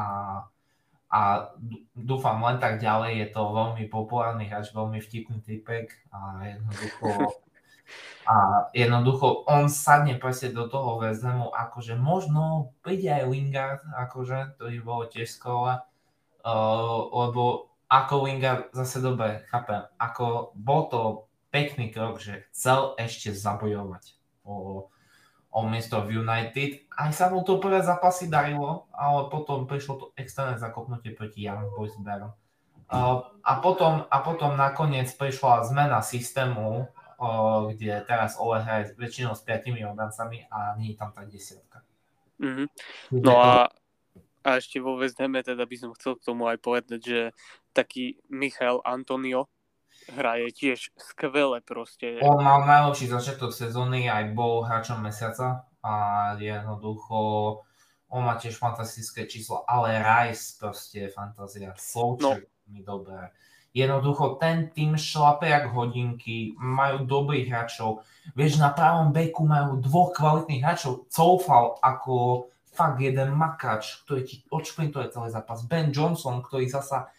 a dúfam len tak ďalej, je to veľmi populárny hráč, veľmi vtipný typek a jednoducho, a jednoducho on sadne presne do toho väzemu, akože možno príde aj Lingard, akože to by bolo tiež skvelé, uh, lebo ako Lingard zase dobre, chápem, ako bol to pekný krok, že chcel ešte zabojovať o, o miesto v United. Aj sa mu to prvé zápasy darilo, ale potom prišlo to extrémne zakopnutie proti Young Boys. Uh, a, potom, a potom nakoniec prišla zmena systému, uh, kde teraz Ole hraje väčšinou s piatimi obrancami a nie je tam tá desiatka. Mm-hmm. No a, a ešte vo West Hame teda by som chcel k tomu aj povedať, že taký Michal Antonio, hraje tiež skvele proste. On mal najlepší začiatok sezóny, aj bol hráčom mesiaca a jednoducho on má tiež fantastické číslo, ale Rice proste je fantázia. Solček no. mi dobré. Jednoducho ten tým šlape jak hodinky, majú dobrých hráčov. Vieš, na pravom beku majú dvoch kvalitných hráčov. Coufal ako fakt jeden makač, ktorý ti odšprintuje celý zápas. Ben Johnson, ktorý zasa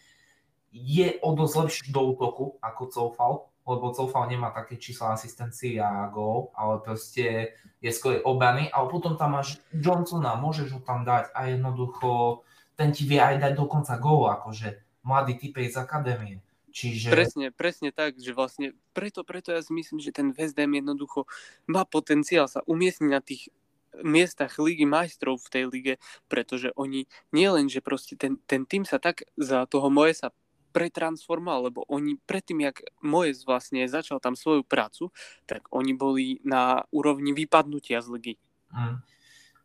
je o dosť lepší do útoku ako Coufal, lebo Coufal nemá také čísla asistencií a gól, ale proste je skôr obrany, ale potom tam máš Johnsona, môžeš ho tam dať a jednoducho ten ti vie aj dať dokonca gól, akože mladý typej z akadémie. Čiže... Presne, presne tak, že vlastne preto, preto ja si myslím, že ten West Ham jednoducho má potenciál sa umiestniť na tých miestach Ligy majstrov v tej lige, pretože oni nie len, že proste ten, ten tým sa tak za toho Moesa pretransformoval, lebo oni predtým, jak Mojes vlastne začal tam svoju prácu, tak oni boli na úrovni vypadnutia z ligy. Mm.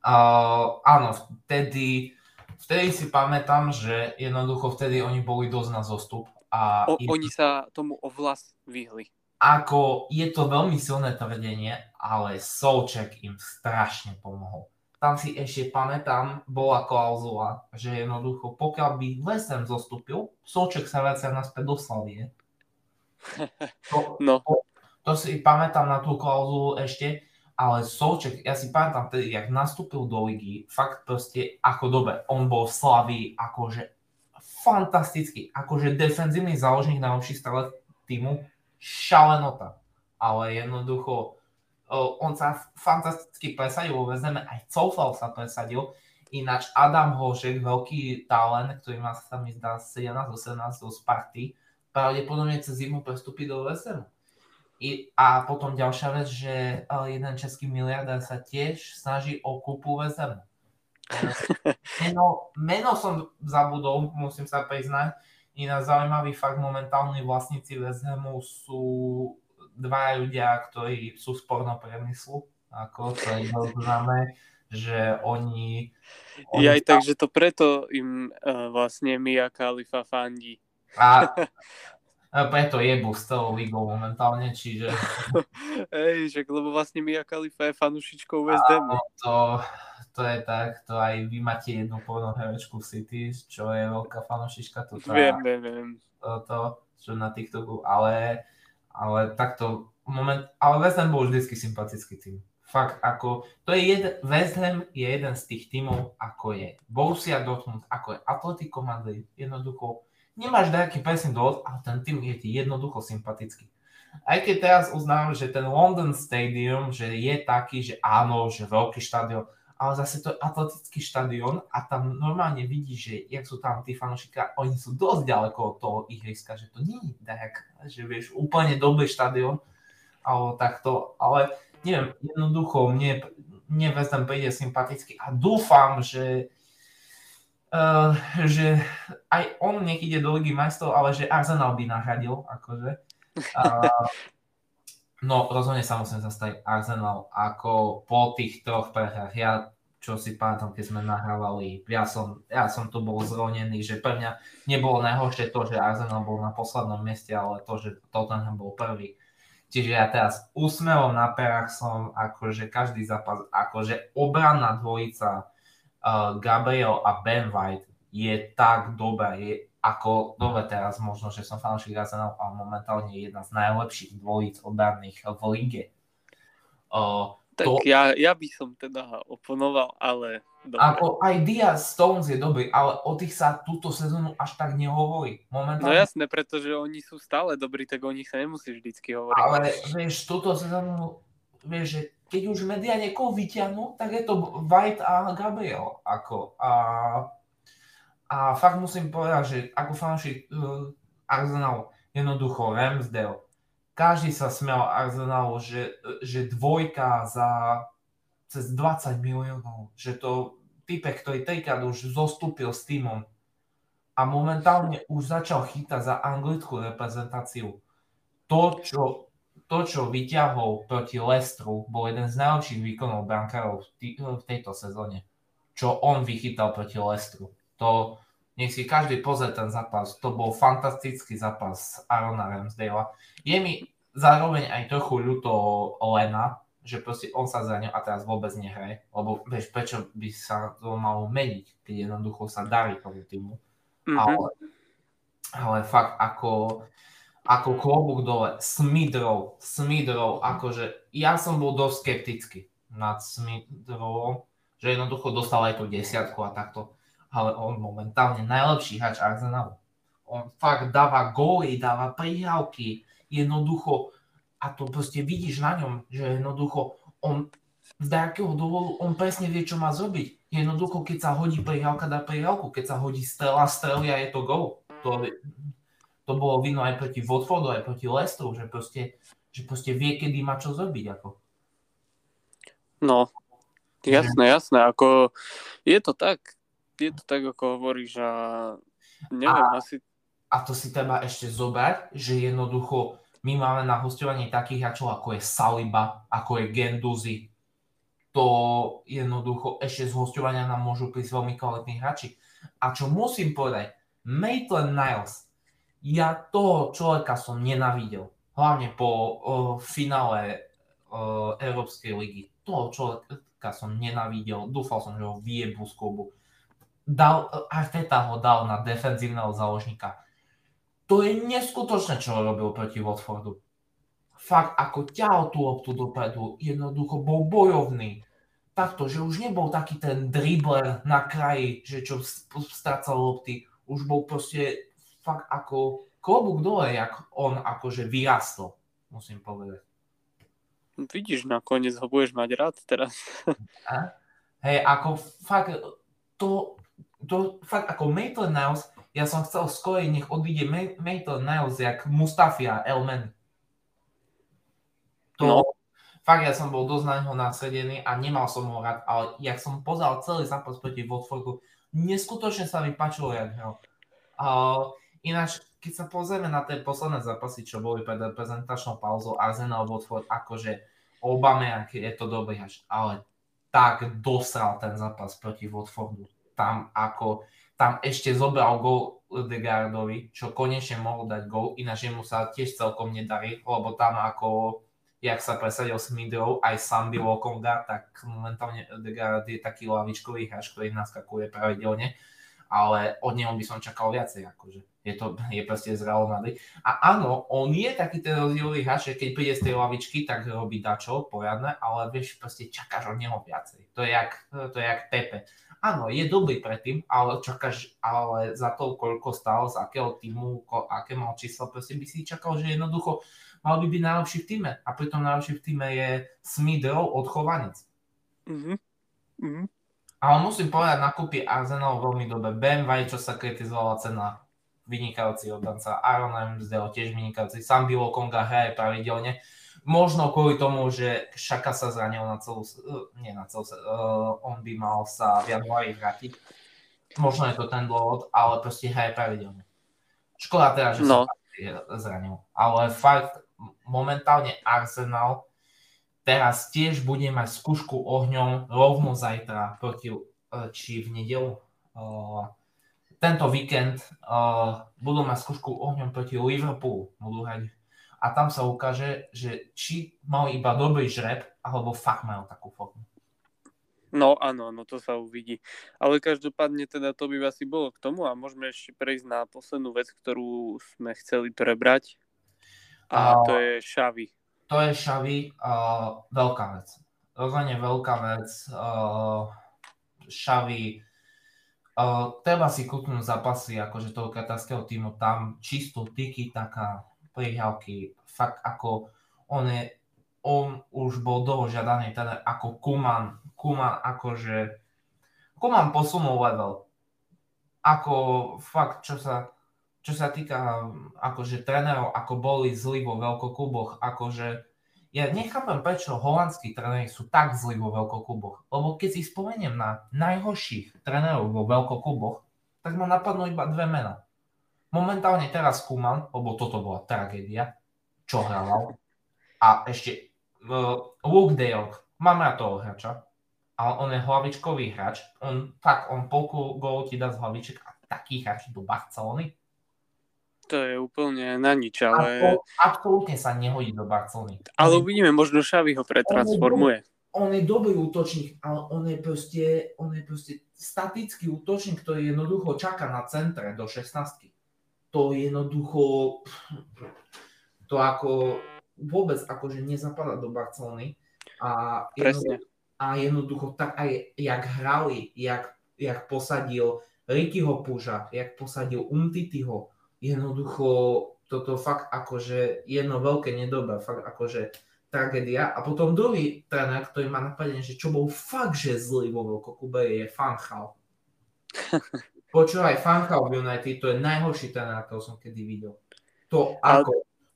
Uh, áno, vtedy, vtedy si pamätám, že jednoducho vtedy oni boli dosť na zostup. A o, Oni sa tomu o vlas vyhli. Ako je to veľmi silné tvrdenie, ale Souček im strašne pomohol tam si ešte pamätám, bola klauzula, že jednoducho, pokiaľ by Lesem zostúpil, Solček sa vracia naspäť do Slavie. To, no. to, to si pamätám na tú klauzulu ešte, ale Solček, ja si pamätám tedy, jak nastúpil do ligy, fakt proste ako dobe, on bol v Slavii akože fantastický, akože defenzívny záložník najlepší strelec týmu, šalenota. Ale jednoducho on sa fantasticky presadil vo väzeme, aj Coufal sa presadil. Ináč Adam Hošek, veľký talent, ktorý má sa mi zdá 17-18 do Sparty, pravdepodobne cez zimu prestúpi do väzemu. I, a potom ďalšia vec, že jeden český miliardár sa tiež snaží o kúpu väzemu. Meno, meno som zabudol, musím sa priznať. Iná zaujímavý fakt, momentálni vlastníci väzemu sú dva ľudia, ktorí sú z pornopriemyslu, ako to je známe, že oni... oni aj tak, že to preto im uh, vlastne Mia Khalifa fandí. A, a preto je z toho ligou momentálne, čiže... Ej, že lebo vlastne Mia Khalifa je fanušičkou West Hamu. To, to je tak, to aj vy máte jednu pornoherečku v City, čo je veľká fanušička. To viem, viem, viem. To, to, čo na TikToku, ale ale takto, moment, ale West Ham bol vždycky sympatický tým. Fakt, ako, to je jeden, West Ham je jeden z tých tímov, ako je Borussia Dortmund, ako je Atletico Madrid, jednoducho, nemáš nejaký presný dôvod, ale ten tým je ti jednoducho sympatický. Aj keď teraz uznávam, že ten London Stadium, že je taký, že áno, že veľký štadión, ale zase to je atletický štadión a tam normálne vidíš, že jak sú tam tí fanúšikovia, oni sú dosť ďaleko od toho ihriska, že to nie je tak, že vieš, úplne dobrý štadión, alebo takto, ale neviem, jednoducho mne, mne West Ham príde sympaticky a dúfam, že Uh, že aj on nech ide do Ligy majstrov, ale že Arsenal by nahradil, akože. Uh, no, rozhodne sa musím zastaviť Arsenal, ako po tých troch prehrách. Ja, čo si pamätám, keď sme nahrávali, ja som, ja som tu bol zronený, že pre mňa nebolo najhoršie to, že Arsenal bol na poslednom mieste, ale to, že Tottenham bol prvý. Čiže ja teraz úsmevom na perách som, akože každý zápas, akože obranná dvojica uh, Gabriel a Ben White je tak dobrá, je ako, dobre teraz možno, že som fanúšik Arsenal, ale momentálne je jedna z najlepších dvojíc obranných v lige. Uh, tak to, ja, ja by som teda oponoval, ale... Dobre. Ako aj Diaz Stones je dobrý, ale o tých sa túto sezónu až tak nehovorí. Momentálne... No jasné, pretože oni sú stále dobrí, tak o nich sa nemusí vždycky hovoriť. Ale vieš, túto sezónu, vieš, že keď už media niekoho vyťahnú, tak je to White a Gabriel. Ako, a, a fakt musím povedať, že ako fanúšik uh, Arsenal, jednoducho Ramsdale, každý sa smial Arsenalu, že, že dvojka za cez 20 miliónov, že to type, ktorý trikrát už zostúpil s týmom a momentálne už začal chytať za anglickú reprezentáciu. To, čo to, čo vyťahol proti Lestru, bol jeden z najlepších výkonov brankárov v, v tejto sezóne. Čo on vychytal proti Lestru. To, nech si každý pozrie ten zápas. To bol fantastický zápas Arona Ramsdale. Je mi zároveň aj trochu ľúto Lena, že proste on sa zranil a teraz vôbec nehraje. Lebo vieš, prečo by sa to malo meniť, keď jednoducho sa darí tomu týmu. Mm-hmm. Ale, ale fakt ako ako klobúk dole, Smidrov, Smidrov, akože ja som bol dosť skeptický nad Smidrovom, že jednoducho dostal aj tú desiatku a takto, ale on momentálne najlepší hráč Arsenalu. On fakt dáva góly, dáva prihrávky, jednoducho, a to proste vidíš na ňom, že jednoducho on z nejakého dôvodu, on presne vie, čo má zrobiť. Jednoducho, keď sa hodí prihrávka, dá prihrávku, keď sa hodí strela, strelia, je to gol. To, to bolo vino aj proti Watfordu, aj proti Lestru, že proste, že proste vie, kedy má čo zrobiť. Ako. No, jasné, jasné. Ako, je to tak, je to tak, ako hovoríš a neviem, a, asi... A to si treba ešte zobrať, že jednoducho my máme na hostovanie takých hráčov, ako je Saliba, ako je Genduzi. To jednoducho ešte z hostovania nám môžu prísť veľmi kvalitní hráči. A čo musím povedať, Maitland Niles ja toho človeka som nenavidel. Hlavne po uh, finále uh, Európskej ligy. Toho človeka som nenavidel. Dúfal som, že ho vyjebu z klubu. Dal, Arteta ho dal na defenzívneho záložníka. To je neskutočné, čo robil proti Watfordu. Fakt, ako ťahol tú loptu dopredu, jednoducho bol bojovný. Takto, že už nebol taký ten dribler na kraji, že čo strácal lopty. Už bol proste fakt ako klobúk dole, jak on akože vyrastol, musím povedať. Vidíš, nakoniec ho budeš mať rád teraz. A? Hej, ako fakt, to, to fakt ako Maitland Niles, ja som chcel skôr nech odíde Maitland Niles jak Mustafia Elmen. To, no. fakt ja som bol dosť na neho nasledený a nemal som ho rád, ale jak som pozeral celý zápas proti Watfordu, neskutočne sa mi páčilo, jak hral. Uh, Ináč, keď sa pozrieme na tie posledné zápasy, čo boli pred reprezentačnou pauzou, Arsenal Watford, akože Obama, je to dobrý ale tak dosral ten zápas proti Watfordu. Tam ako, tam ešte zobral gol Degardovi, čo konečne mohol dať gol, ináč mu sa tiež celkom nedarí, lebo tam ako, jak sa presadil s Midrou, aj Sandy Lokonga, tak momentálne Degard je taký lavičkový hráč, ktorý naskakuje pravidelne, ale od neho by som čakal viacej, akože je to je proste z Real Madrid. A áno, on je taký ten rozdielový hráč, keď príde z tej lavičky, tak robí dačo poriadne, ale vieš, proste čakáš od neho viacej. To je jak, to je jak Pepe. Áno, je dobrý predtým, ale čakáš, ale za to, koľko stál, z akého týmu, ko, aké mal číslo, proste by si čakal, že jednoducho mal by byť najlepší v týme. A pritom najlepší v týme je Smith odchovanec. Mm-hmm. Mhm. Ale musím povedať, nakúpi Arsenal veľmi dobre. Ben White, čo sa kritizovala cena, vynikajúci oddanca. Aaron Ramsdale tiež vynikajúci. Sam Bilo Konga hraje pravidelne. Možno kvôli tomu, že Šaka sa zranil na celú, uh, nie na celú, uh, on by mal sa v januári vrátiť. Možno je to ten dôvod, ale proste hraje pravidelne. Škoda teda, že no. sa zranil. Ale fakt, momentálne Arsenal teraz tiež bude mať skúšku ohňom rovno zajtra proti, e, či v nedelu. E, tento víkend e, budú mať skúšku ohňom proti Liverpoolu. Budú hrať. A tam sa ukáže, že či mal iba dobrý žreb, alebo fakt majú takú formu. No áno, no to sa uvidí. Ale každopádne teda to by asi bolo k tomu a môžeme ešte prejsť na poslednú vec, ktorú sme chceli prebrať. A, a to je Šavy to je Šavi uh, veľká vec. Rozhodne veľká vec. Uh, Šavi uh, treba si kúknúť zápasy akože toho katarského týmu, tam čistú tyky, taká prihrávky, fakt ako on je, on už bol dlho žiadaný, teda ako Kuman, Kuman akože Kuman posunul level. Ako fakt, čo sa čo sa týka akože trénerov, ako boli zlí vo veľkokluboch, akože ja nechápem, prečo holandskí tréneri sú tak zlí vo veľkokluboch. Lebo keď si spomeniem na najhorších trénerov vo veľkokluboch, tak ma napadnú iba dve mena. Momentálne teraz Kuman, lebo toto bola tragédia, čo hral. A ešte uh, Luke De Jong, mám rád toho hráča, ale on je hlavičkový hráč. On, tak, on polku gólov ti dá z hlaviček a taký hráč do Barcelony to je úplne na nič, ale... Absolútne sa nehodí do Barcelony. Ale uvidíme, možno Šavi ho pretransformuje. On je, dobrý útočník, ale on je proste, on je proste statický útočník, ktorý jednoducho čaká na centre do 16. To jednoducho... To ako vôbec akože nezapadá do Barcelony. A Presne. A jednoducho tak aj jak hrali, jak, jak posadil Rickyho Puža, jak posadil Umtityho, jednoducho toto fakt akože jedno veľké nedobre, fakt akože tragédia. A potom druhý tréner, ktorý má napadenie, že čo bol fakt, že zlý vo Veľkokube, je Fanchal. Počúvaj, Fanchal v United, to je najhorší tréner, ktorý som kedy videl. To ako...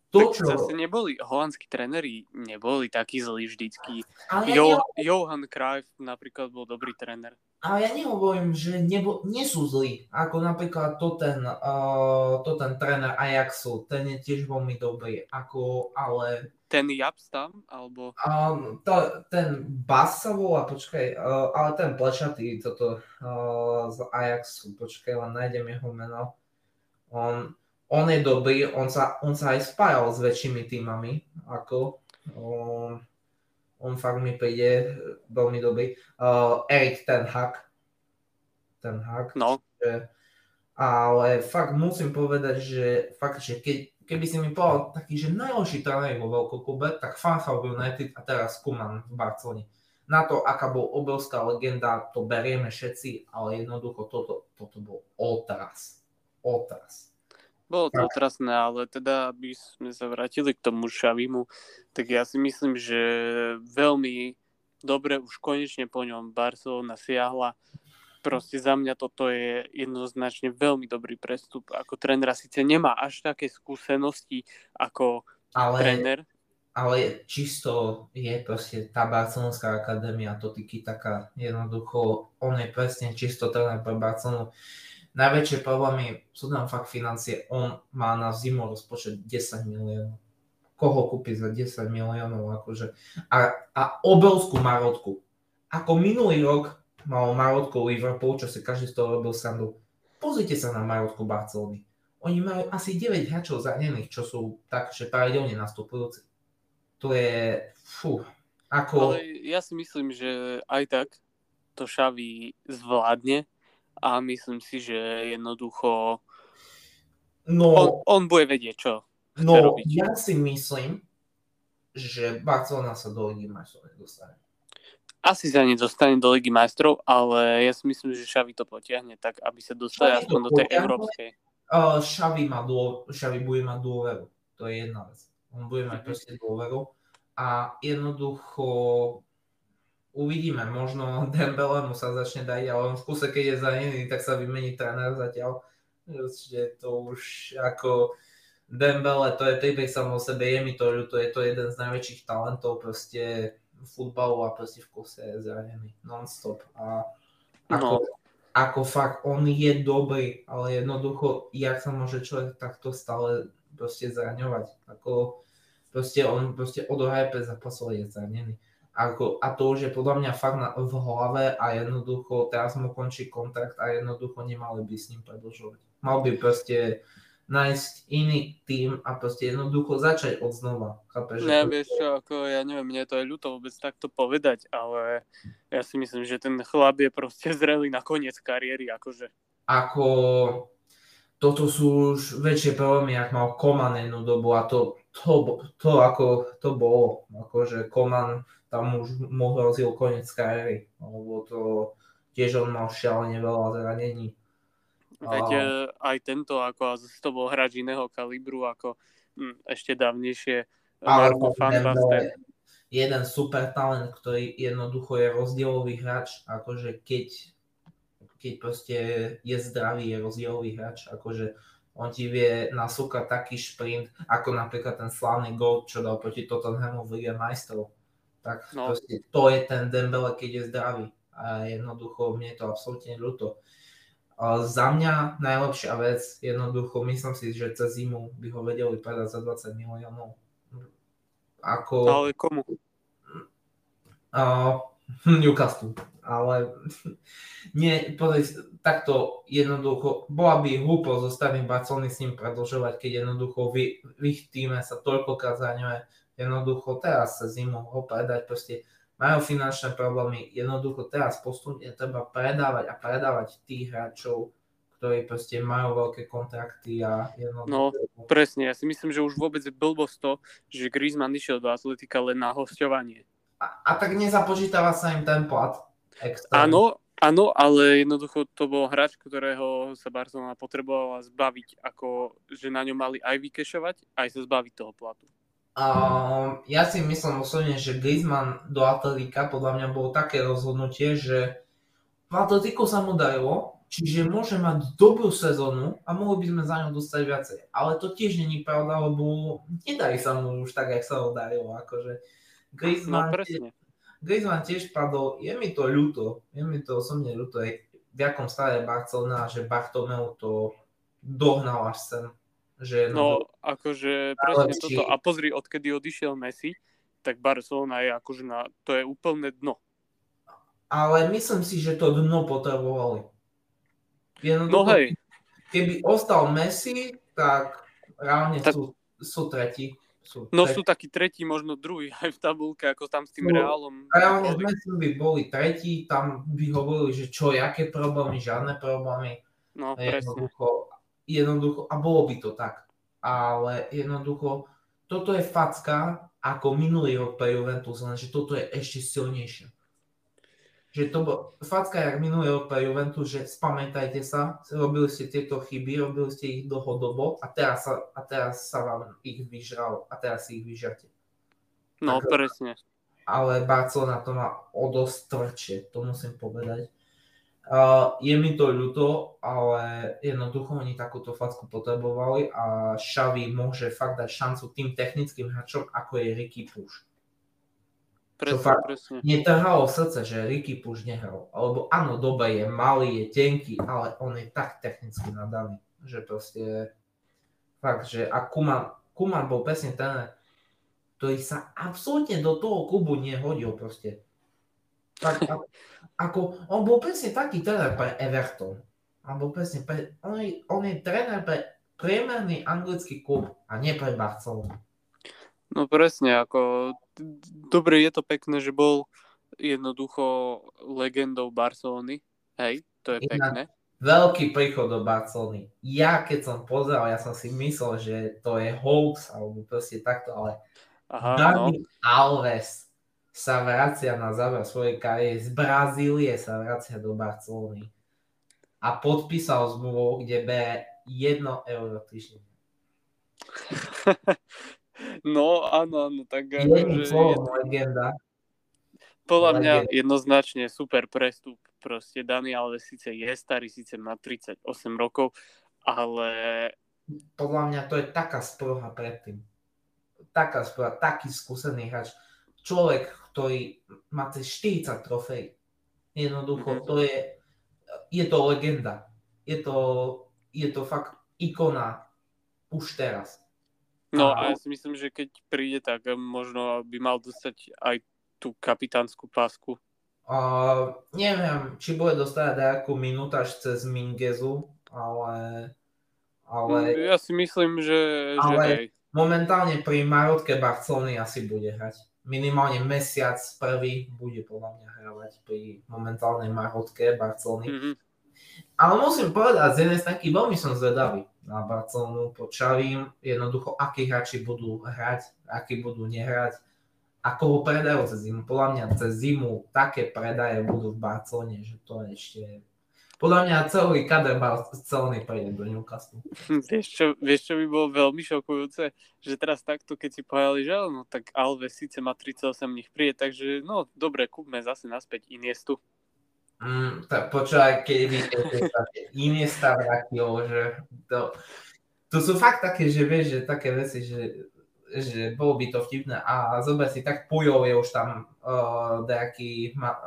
To, čo... Zase neboli, holandskí tréneri neboli takí zlí vždycky. Ale jo, ja Johan Cruyff napríklad bol dobrý tréner. Ale ja nehovorím, že nebo, nie sú zlí. Ako napríklad to ten, uh, to ten tréner Ajaxu, ten je tiež veľmi dobrý. Ako, ale... Ten Japs tam? Alebo... Um, to, ten Bas sa volá, počkaj, uh, ale ten plešatý, toto uh, z Ajaxu, počkaj, len nájdem jeho meno. On, on je dobrý, on sa, on sa aj spájal s väčšími týmami, ako... Um, on fakt mi príde veľmi dobrý. Uh, Erik ten Hag. Ten Hag. No. Že, ale fakt musím povedať, že fakt, že keď, keby si mi povedal taký, že najhorší tréner vo veľkoklube, tak Fanfal United a teraz Kuman v Barcelone. Na to, aká bol obrovská legenda, to berieme všetci, ale jednoducho toto, toto bol otras. Otras. Bolo to otrasné, ale teda, aby sme sa vrátili k tomu Šavimu, tak ja si myslím, že veľmi dobre už konečne po ňom Barcelona siahla. Proste za mňa toto je jednoznačne veľmi dobrý prestup. Ako trénera síce nemá až také skúsenosti ako ale, tréner. Ale čisto je proste tá Barcelonská akadémia, to taká jednoducho, on je presne čisto tréner pre Barcelonu najväčšie problémy sú tam fakt financie. On má na zimu rozpočet 10 miliónov. Koho kúpi za 10 miliónov? Akože. A, a obrovskú marotku. Ako minulý rok mal marotku Liverpool, čo si každý z toho robil sandu. Pozrite sa na marotku Barcelony. Oni majú asi 9 hráčov zranených, čo sú tak, že pravidelne nastupujúci. To je, fú, ako... Ale ja si myslím, že aj tak to Xavi zvládne, a myslím si, že jednoducho no, on, on bude vedieť, čo no, robiť. ja si myslím, že Barcelona sa do Ligy majstrov nedostane. Asi sa nedostane do Ligy majstrov, ale ja si myslím, že Šavi to potiahne tak, aby sa dostali Šavi aspoň do tej potiahne. európskej. Uh, Šavi, má dô, bude mať dôveru. To je jedna vec. On bude mať proste dôveru a jednoducho uvidíme, možno Dembele mu sa začne dať, ale on v kuse, keď je zranený, tak sa vymení tréner zatiaľ. Že to už ako Dembele, to je príbeh samo o sebe, je mi to ľúto, je to jeden z najväčších talentov proste futbalu a proste v kuse je zranený non-stop. A ako, no. ako fakt, on je dobrý, ale jednoducho, jak sa môže človek takto stále proste zraňovať. Ako, proste on proste odohraje 5 zápasov je zranený. Ako, a to už je podľa mňa fakt na, v hlave a jednoducho teraz mu končí kontrakt a jednoducho nemali by s ním predlžovať. Mal by proste nájsť iný tým a proste jednoducho začať od znova. Chápeš? Ne, to... vieš čo, ako ja neviem, mne to je ľúto vôbec takto povedať, ale ja si myslím, že ten chlap je proste zrelý na koniec kariéry, akože. Ako toto sú už väčšie problémy, ak mal Koman jednu dobu a to, to, to, ako to bolo, akože Koman tam už mu hrozil koniec kariéry, lebo to tiež on mal šialene veľa zranení. Veď a... aj tento, ako to bol hráč iného kalibru, ako hm, ešte dávnejšie Marko Fantaster. Jeden super talent, ktorý jednoducho je rozdielový hráč, akože keď, keď proste je zdravý, je rozdielový hráč, akože on ti vie nasúkať taký šprint, ako napríklad ten slavný gol, čo dal proti Tottenhamu v Lige majstrov tak no. proste to je ten Dembele, keď je zdravý. A jednoducho mne je to absolútne ľúto. A za mňa najlepšia vec, jednoducho myslím si, že cez zimu by ho vedeli predať za 20 miliónov. Ako... Ale komu? Uh, Newcastle. Ale nie, pozri, takto jednoducho, bola by hlúpo zo strany Barcelony s ním predlžovať, keď jednoducho v, v ich týme sa toľkokrát zraňuje jednoducho teraz sa zimu ho predať, proste majú finančné problémy, jednoducho teraz postupne treba predávať a predávať tých hráčov, ktorí proste majú veľké kontrakty a jednoducho... No, presne, ja si myslím, že už vôbec je blbosť to, že Griezmann išiel do Atletika len na hostovanie. A, a tak nezapočítava sa im ten plat. Áno, áno, ale jednoducho to bol hráč, ktorého sa Barcelona potrebovala zbaviť, ako že na ňom mali aj vykešovať, aj sa zbaviť toho platu. Uh, ja si myslím osobne, že Griezmann do Atletika podľa mňa bolo také rozhodnutie, že v Atletiku sa mu darilo, čiže môže mať dobrú sezónu a mohli by sme za ňou dostať viacej. Ale to tiež není pravda, lebo nedarí sa mu už tak, jak sa ho darilo. Akože Griezmann, no, tiež, Griezmann tiež padol, je mi to ľúto, je mi to osobne ľúto, v jakom stave Barcelona, že Bartomeu to dohnal až sem že no, akože presne či... toto. A pozri, odkedy odišiel Messi, tak Barcelona je akože na, to je úplne dno. Ale myslím si, že to dno potrebovali. Jednoducho, no hej. Keby ostal Messi, tak reálne tak... sú, sú tretí. Sú no tretí. sú takí tretí, možno druhý aj v tabulke, ako tam s tým sú, Reálom. Reálne Messi by boli tretí, tam by hovorili, že čo, aké problémy, žiadne problémy. No, presne jednoducho, a bolo by to tak, ale jednoducho, toto je facka ako minulý rok pre Juventus, lenže toto je ešte silnejšie. Že to bol facka jak minulý rok pre Juventus, že spamätajte sa, robili ste tieto chyby, robili ste ich dlhodobo a teraz sa, a teraz sa vám ich vyžralo a teraz si ich vyžerte. No, tak, presne. Ale Barcelona to má o dosť tvrdšie, to musím povedať. Je mi to ľúto, ale jednoducho oni takúto facku potrebovali a Xavi môže fakt dať šancu tým technickým hráčom, ako je Ricky Puš. Presne, fakt presne. Netrhalo srdce, že Ricky Puš nehral. Alebo áno, doba je malý, je tenký, ale on je tak technicky nadaný, že proste fakt, že a Kuman, Kuman bol presne ten, ktorý sa absolútne do toho klubu nehodil proste. Tak, ako, on bol presne taký tréner pre Everton. On bol presne pre, on je, on je tréner pre priemerný anglický klub a nie pre Barcelonu. No presne, ako dobre je to pekné, že bol jednoducho legendou Barcelony. Hej, to je Inak, pekné. Veľký príchod do Barcelony. Ja keď som pozeral, ja som si myslel, že to je hoax, alebo proste takto, ale Aha, David no. Alves sa vracia na záver svojej kariéry. Z Brazílie sa vracia do Barcelony. A podpísal zmluvu, kde bere 1 euro týždeň. No, áno, áno, tak... Jedným slovom legenda. podľa mňa jednoznačne super prestup. Proste Dani Alves síce je starý, síce má 38 rokov, ale... Podľa mňa to je taká spruha predtým. Taká spruha, taký skúsený hráč. Človek, ktorý má cez 40 trofej. Jednoducho, mm-hmm. to je, je to legenda. Je to, je to fakt ikona už teraz. No a ja si myslím, že keď príde, tak možno by mal dostať aj tú kapitánsku pásku. Uh, neviem, či bude dostať nejakú minútaž cez Mingezu, ale... ale mm, ja si myslím, že, ale že hej. momentálne pri Marotke Barcelony asi bude hrať. Minimálne mesiac prvý bude podľa mňa hrávať pri momentálnej Marotke Barcelony. Mm-hmm. Ale musím povedať, z jednej strany veľmi som zvedavý na Barcelonu pod Čavím, jednoducho, akí hráči budú hrať, akí budú nehrať, ako ho predajú cez zimu. Podľa mňa cez zimu také predaje budú v Barcelone, že to ešte... Podľa mňa celý kader Barcelony prejde do Newcastle. Vieš čo, vieš, čo by bolo veľmi šokujúce? Že teraz takto, keď si povedali, že no tak Alves síce má 38, nech príde, takže no dobre, kúpme zase naspäť Iniestu. Mm, tak počúvaj, keď vidíte Iniesta vrátil, že to, to sú fakt také, že vieš, že také veci, že, že bolo by to vtipné a zober si, tak Pujol je už tam uh, nejaký ma,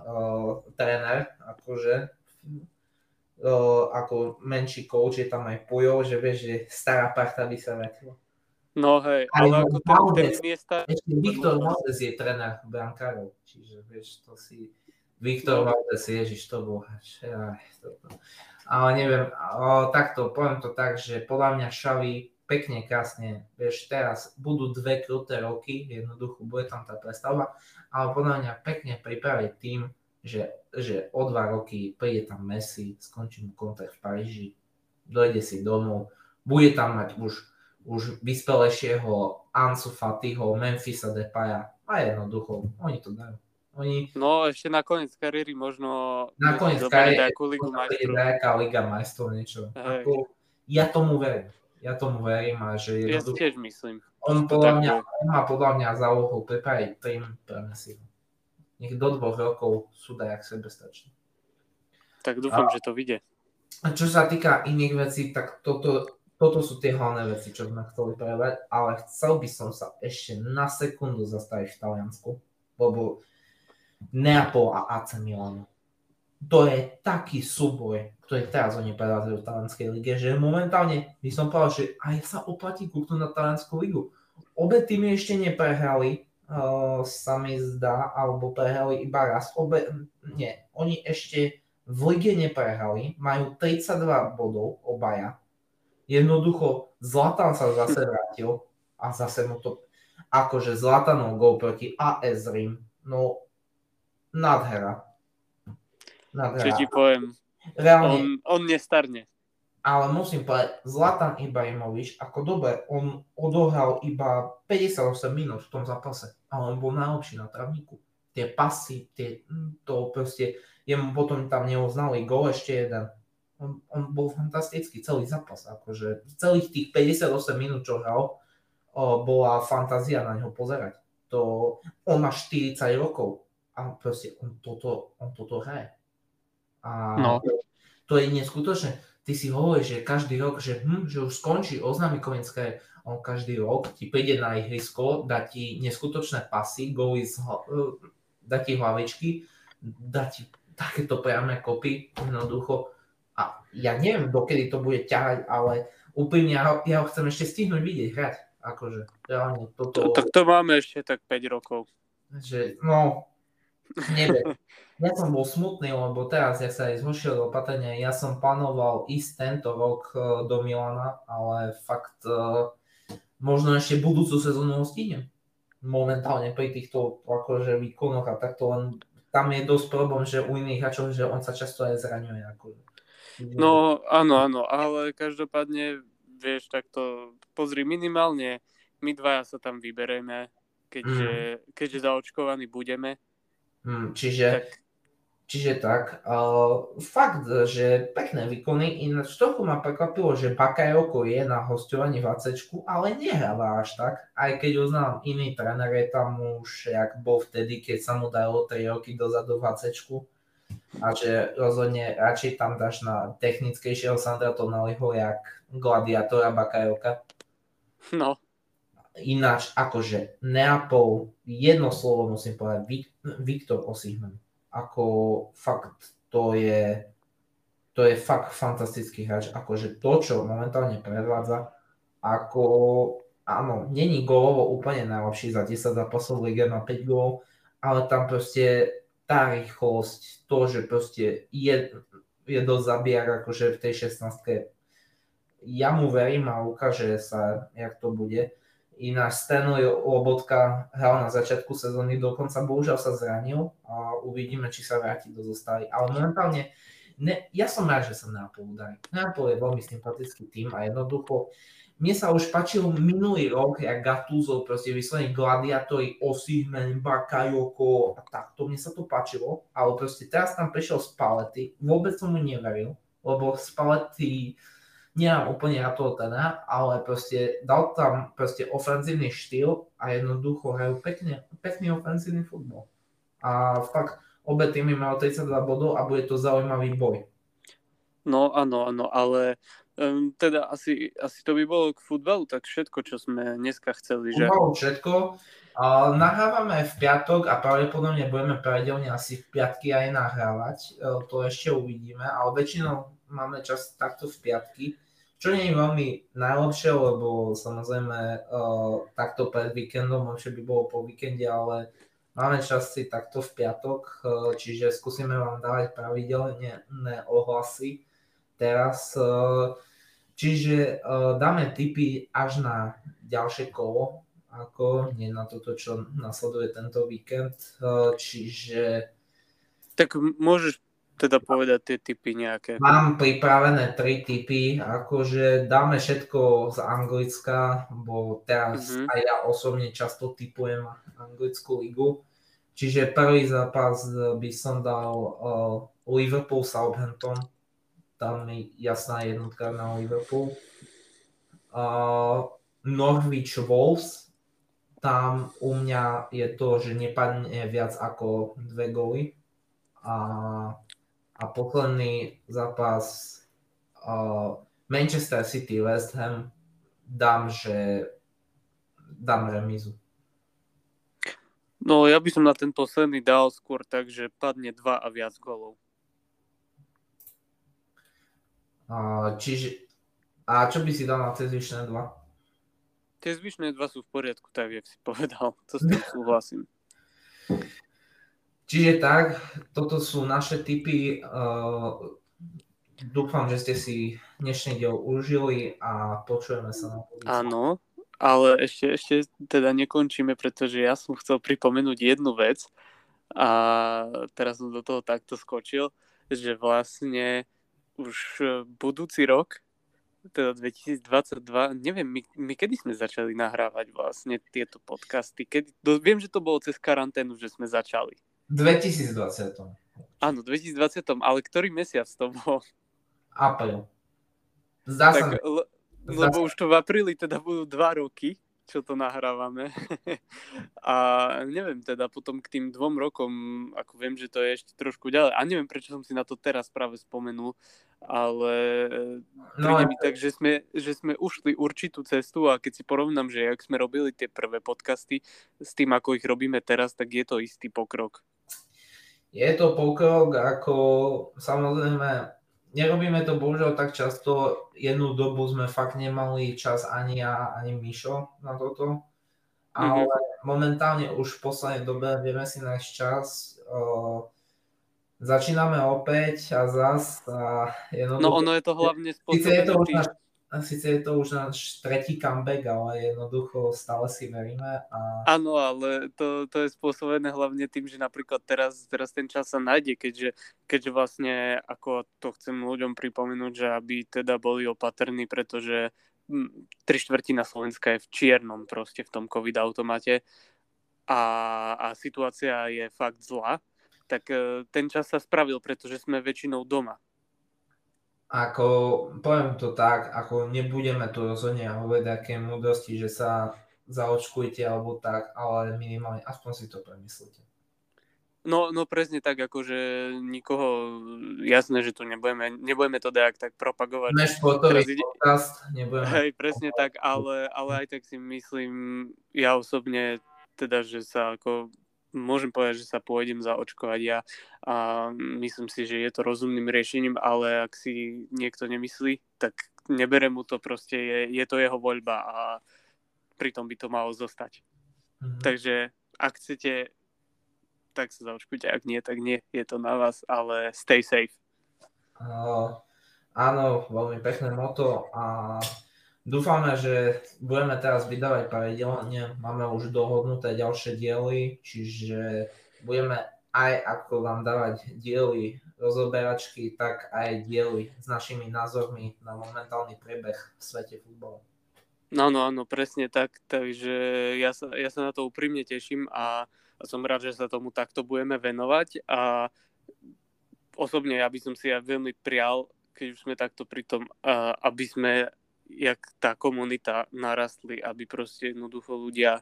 uh, tréner, akože uh, ako menší coach je tam aj Pujol, že vieš, že stará parta by sa vrátila. No hej, ale, ale ako ten, ten Iniesta... Ešte Viktor Moses je tréner brankárov, čiže vieš, to si Viktor Valdez, ježiš, to bol Ale neviem, o, takto, poviem to tak, že podľa mňa Šavi pekne, krásne, vieš, teraz budú dve kruté roky, jednoducho bude tam tá prestavba, ale podľa mňa pekne pripraviť tým, že, že o dva roky príde tam Messi, skončí mu kontakt v Paríži, dojde si domov, bude tam mať už, už vyspelejšieho Ansu Fatiho, Memphisa Depaya a jednoducho, oni to dajú. Oni... No ešte na koniec kariéry možno na koniec kariéry nejakú ligu majstrov. Nejaká liga majstrov, niečo. Ako, ja tomu verím. Ja tomu verím a že Ja si tiež myslím. On, podľa mňa, on má podľa mňa za úlohu pripraviť tým pre Messi. Nech do dvoch rokov sú dajak sebestační. Tak dúfam, a, že to vyjde. A čo sa týka iných vecí, tak toto, toto sú tie hlavné veci, čo sme chceli prebrať, ale chcel by som sa ešte na sekundu zastaviť v Taliansku, lebo Neapol a AC Milan. To je taký súboj, ktorý teraz oni predávajú v Talianskej lige, že momentálne by som povedal, že aj sa oplatí kúknúť na Talianskú ligu. Obe týmy ešte neprehrali, sa mi zdá, alebo prehrali iba raz. Obe, nie, oni ešte v lige neprehrali, majú 32 bodov obaja. Jednoducho Zlatan sa zase vrátil a zase mu to akože Zlatanov gol proti AS Rim. No nádhera. nádhera. Čo ti poviem, Reálne, on, on nestarne. Ale musím povedať, Zlatan Ibrahimovič, ako dobre, on odohral iba 58 minút v tom zápase, ale on bol najlepší na travníku. Tie pasy, tie, hm, to proste, jemu potom tam neuznali gol ešte jeden. On, on bol fantastický celý zápas, akože celých tých 58 minút, čo hral, o, bola fantázia na neho pozerať. To, on má 40 rokov, a proste on toto, on toto hraje. A no. to, to je neskutočné. Ty si hovoríš, že každý rok, že, hm, že už skončí, oznámi koniec on každý rok ti príde na ihrisko, dá ti neskutočné pasy, goly z, dá ti hlavičky, dá ti takéto priame kopy, jednoducho. A ja neviem, dokedy to bude ťahať, ale úplne ja, ja ho chcem ešte stihnúť vidieť hrať. Akože, reálne toto... To, tak to máme ešte tak 5 rokov. Že, no, Neviem. Ja som bol smutný, lebo teraz, ja sa aj zhošil opatrenia, ja som plánoval ísť tento rok e, do Milana, ale fakt e, možno ešte budúcu sezónu ho stínem. Momentálne pri týchto akože výkonoch a takto len tam je dosť problém, že u iných hráčov, že on sa často aj zraňuje. Akože. No áno, áno, ale každopádne, vieš, takto pozri minimálne, my dvaja sa tam vyberieme, keďže, mm. keďže zaočkovaní budeme Hmm, čiže, Čiže tak, uh, fakt, že pekné výkony, ináč trochu ma prekvapilo, že Bakajoko je na hostovaní v AC, ale nehráva až tak, aj keď uznám iný tréner je tam už, jak bol vtedy, keď sa mu dalo 3 roky dozadu v AC, a že rozhodne radšej tam dáš na technickejšieho Sandra Tonaliho, jak gladiátora Bakajoka. No. Ináč, akože Neapol, jedno slovo musím povedať, Viktor Osihmen ako fakt to je, to je fakt fantastický hráč, akože to, čo momentálne predvádza, ako áno, není golovo úplne najlepší za 10 zápasov v lige na 5 gólov, ale tam proste tá rýchlosť, to, že proste je, je dosť zabijak akože v tej 16 ja mu verím a ukáže sa, jak to bude. Ináč Stanley Lobotka hral na začiatku sezóny, dokonca bohužiaľ sa zranil a uvidíme, či sa vráti do zostavy. Ale momentálne, ne, ja som rád, že sa Neapol udarí. Neapol je veľmi sympatický tým a jednoducho mne sa už páčil minulý rok, jak Gattuso, proste vyslovene gladiátori, Osihmen, Bakayoko a takto, mne sa to páčilo, ale proste teraz tam prišiel z palety, vôbec som mu neveril, lebo z palety nemám úplne na toho teda, ale proste dal tam proste ofenzívny štýl a jednoducho hrajú pekne, pekný ofenzívny futbol. A fakt obe týmy majú 32 bodov a bude to zaujímavý boj. No áno, áno, ale um, teda asi, asi to by bolo k futbalu, tak všetko, čo sme dneska chceli, že? Futbalu všetko. Uh, nahrávame v piatok a pravdepodobne budeme pravidelne asi v piatky aj nahrávať. Uh, to ešte uvidíme, ale väčšinou máme čas takto v piatky. Čo nie je veľmi najlepšie, lebo samozrejme uh, takto pred víkendom, lepšie by bolo po víkende, ale máme čas si takto v piatok, uh, čiže skúsime vám dávať pravidelne ohlasy teraz. Uh, čiže uh, dáme tipy až na ďalšie kolo, ako nie na toto, čo nasleduje tento víkend. Uh, čiže... Tak môžeš teda povedať tie typy nejaké? Mám pripravené tri typy, akože dáme všetko z Anglicka, bo teraz mm-hmm. aj ja osobne často typujem anglickú ligu. Čiže prvý zápas by som dal uh, Liverpool Southampton, tam je jasná jednotka na Liverpool. Uh, Norwich Wolves, tam u mňa je to, že nepadne viac ako dve góly. A a posledný zápas uh, Manchester City West Ham dám, že dám remizu. No ja by som na ten posledný dal skôr tak, že padne dva a viac golov. Uh, čiže a čo by si dal na tie zvyšné dva? Tie zvyšné dva sú v poriadku, tak jak si povedal. To s tým súhlasím. Čiže tak, toto sú naše typy. Uh, dúfam, že ste si dnešný diel užili a počujeme sa na budúce. Áno, ale ešte, ešte teda nekončíme, pretože ja som chcel pripomenúť jednu vec a teraz som do toho takto skočil, že vlastne už budúci rok, teda 2022, neviem, my, my kedy sme začali nahrávať vlastne tieto podcasty, kedy, viem, že to bolo cez karanténu, že sme začali. 2020. Áno, 2020, ale ktorý mesiac to bol? Apríl. Zdá tak, sa le, Lebo sa... už to v apríli teda budú dva roky, čo to nahrávame. a neviem, teda potom k tým dvom rokom, ako viem, že to je ešte trošku ďalej. A neviem, prečo som si na to teraz práve spomenul, ale no, príde mi tak, že sme, že sme ušli určitú cestu a keď si porovnám, že ak sme robili tie prvé podcasty s tým, ako ich robíme teraz, tak je to istý pokrok. Je to pokrok, ako samozrejme nerobíme to bohužiaľ tak často. Jednu dobu sme fakt nemali čas ani ja, ani Mišo na toto. Ale mm-hmm. momentálne už v poslednej dobe vieme si nájsť čas. Uh, začíname opäť a zas. A jednoducho, no ono je to hlavne spôsobené síce je to už náš tretí comeback, ale jednoducho stále si veríme. A... Áno, ale to, to je spôsobené hlavne tým, že napríklad teraz, teraz ten čas sa nájde, keďže, keďže vlastne, ako to chcem ľuďom pripomenúť, že aby teda boli opatrní, pretože hm, tri štvrtina Slovenska je v čiernom proste v tom COVID automate a, a situácia je fakt zlá tak uh, ten čas sa spravil, pretože sme väčšinou doma. Ako, poviem to tak, ako nebudeme tu rozhodne hovoriť také múdrosti, že sa zaočkujte alebo tak, ale minimálne aspoň si to premyslite. No, no presne tak, akože nikoho, jasné, že tu nebudeme, nebudeme to dajak tak propagovať. Športový podcast, nebudeme. Hej, presne tak, ale, ale aj tak si myslím, ja osobne, teda, že sa ako môžem povedať, že sa pôjdem zaočkovať ja a myslím si, že je to rozumným riešením, ale ak si niekto nemyslí, tak nebere mu to proste, je, je to jeho voľba a pritom by to malo zostať. Mm-hmm. Takže ak chcete, tak sa zaočkujte, ak nie, tak nie, je to na vás, ale stay safe. Uh, áno, veľmi pekné moto a Dúfame, že budeme teraz vydávať pravidelne, máme už dohodnuté ďalšie diely, čiže budeme aj ako vám dávať diely rozoberačky, tak aj diely s našimi názormi na momentálny priebeh v svete futbalu. No, no, áno, presne tak, takže ja sa, ja sa na to úprimne teším a, a som rád, že sa tomu takto budeme venovať. A osobne ja by som si ja veľmi prial, keď už sme takto pri tom, aby sme jak tá komunita narastli, aby proste jednoducho ľudia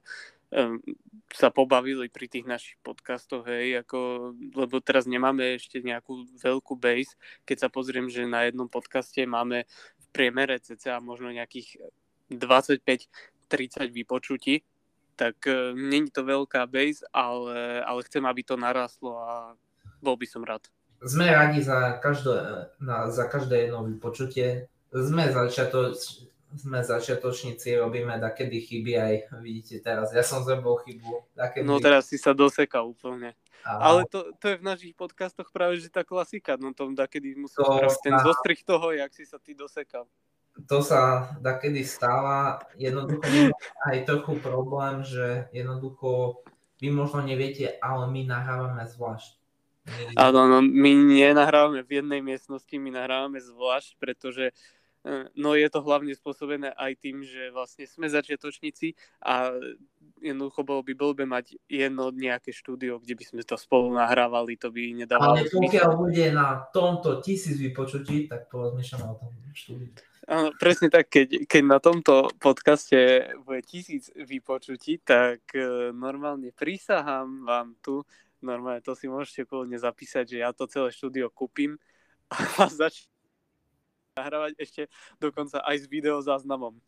sa pobavili pri tých našich podcastoch, hej, ako, lebo teraz nemáme ešte nejakú veľkú base. Keď sa pozriem, že na jednom podcaste máme v priemere cca možno nejakých 25-30 vypočutí, tak uh, není to veľká base, ale, ale chcem, aby to narastlo a bol by som rád. Sme radi za každé, na, za každé jedno vypočutie sme, začiato, sme začiatočníci, robíme takedy chyby aj, vidíte teraz, ja som zrobil chybu. Takedy... No teraz si sa dosekal úplne. A... Ale to, to je v našich podcastoch práve, že tá klasika, no tom takedy musím to spraviť ten zostrih toho, jak si sa ty dosekal. To sa takedy stáva, jednoducho aj trochu problém, že jednoducho vy možno neviete, ale my nahrávame zvlášť. Áno, no, my nenahrávame v jednej miestnosti, my nahrávame zvlášť, pretože No je to hlavne spôsobené aj tým, že vlastne sme začiatočníci a jednoducho bolo by blbe mať jedno nejaké štúdio, kde by sme to spolu nahrávali, to by nedávalo Ale pokiaľ bude na tomto tisíc vypočutí, tak porozmýšľame o tom štúdiu. Áno, presne tak, keď, keď na tomto podcaste bude tisíc vypočutí, tak e, normálne prísahám vám tu, normálne to si môžete kľudne zapísať, že ja to celé štúdio kúpim a začnem nahrávať ešte dokonca aj s videozáznamom.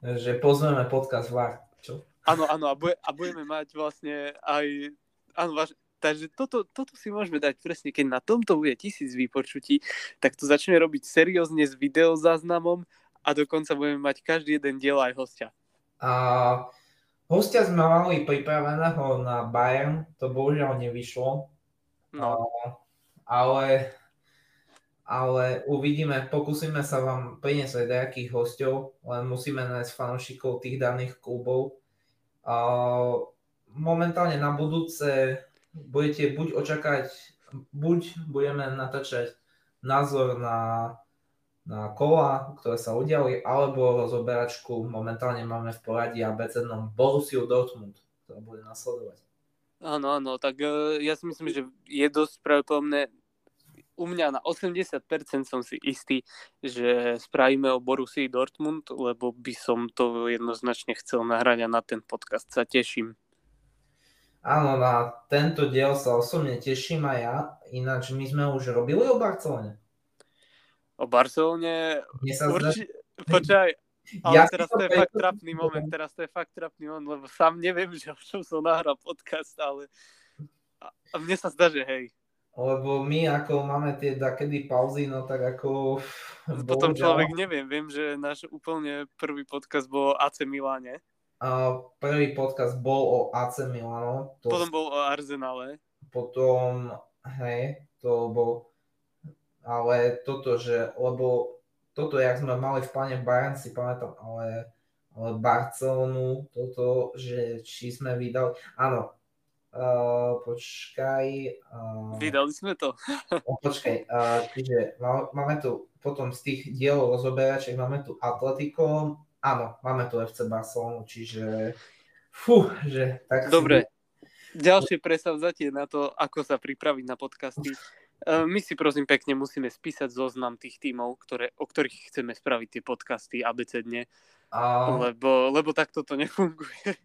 Že pozveme podcast VAR, čo? Áno, áno, a, bude, a budeme mať vlastne aj... Áno, vaš, takže toto, toto si môžeme dať presne, keď na tomto bude tisíc vypočutí, tak to začneme robiť seriózne s videozáznamom a dokonca budeme mať každý jeden diel aj hostia. A hostia sme mali pripraveného na Bayern, to bohužiaľ nevyšlo. No. A, ale ale uvidíme, pokúsime sa vám priniesť aj nejakých hostov, len musíme nájsť fanúšikov tých daných klubov. Momentálne na budúce budete buď očakať, buď budeme natáčať názor na, na kola, ktoré sa udiali, alebo rozoberačku momentálne máme v poradí abecednom Borussia Dortmund, ktorá bude nasledovať. Áno, áno, tak uh, ja si myslím, že je dosť pravdepodobné, u mňa na 80% som si istý, že spravíme o Borussii Dortmund, lebo by som to jednoznačne chcel nahrať a na ten podcast sa teším. Áno, na tento diel sa osobne teším aj ja, ináč my sme už robili o Barcelone. O Barcelone? Urči... Počkaj, ale ja teraz to je fakt trapný moment, teraz to je fakt trapný moment, lebo sám neviem, že o čom som nahral podcast, ale a mne sa zdá, že hej lebo my ako máme tie dakedy pauzy, no tak ako... Potom človek neviem, viem, že náš úplne prvý podcast bol o AC Miláne. A prvý podcast bol o AC Milano. To potom bol o Arsenale. Potom, hej, to bol... Ale toto, že, lebo toto, jak sme mali v pláne Bayern, si pamätám, ale, ale Barcelonu, toto, že či sme vydali... Áno, Uh, počkaj. Uh, Vydali sme to. oh, počkaj, uh, čiže máme tu potom z tých dielov rozoberačiek, máme tu Atletico, áno, máme tu FC Barcelonu, čiže fú, že tak Dobre, ďalšie presavzatie na to, ako sa pripraviť na podcasty. My si prosím pekne musíme spísať zoznam tých tímov, ktoré, o ktorých chceme spraviť tie podcasty abecedne, a... lebo, lebo takto to nefunguje.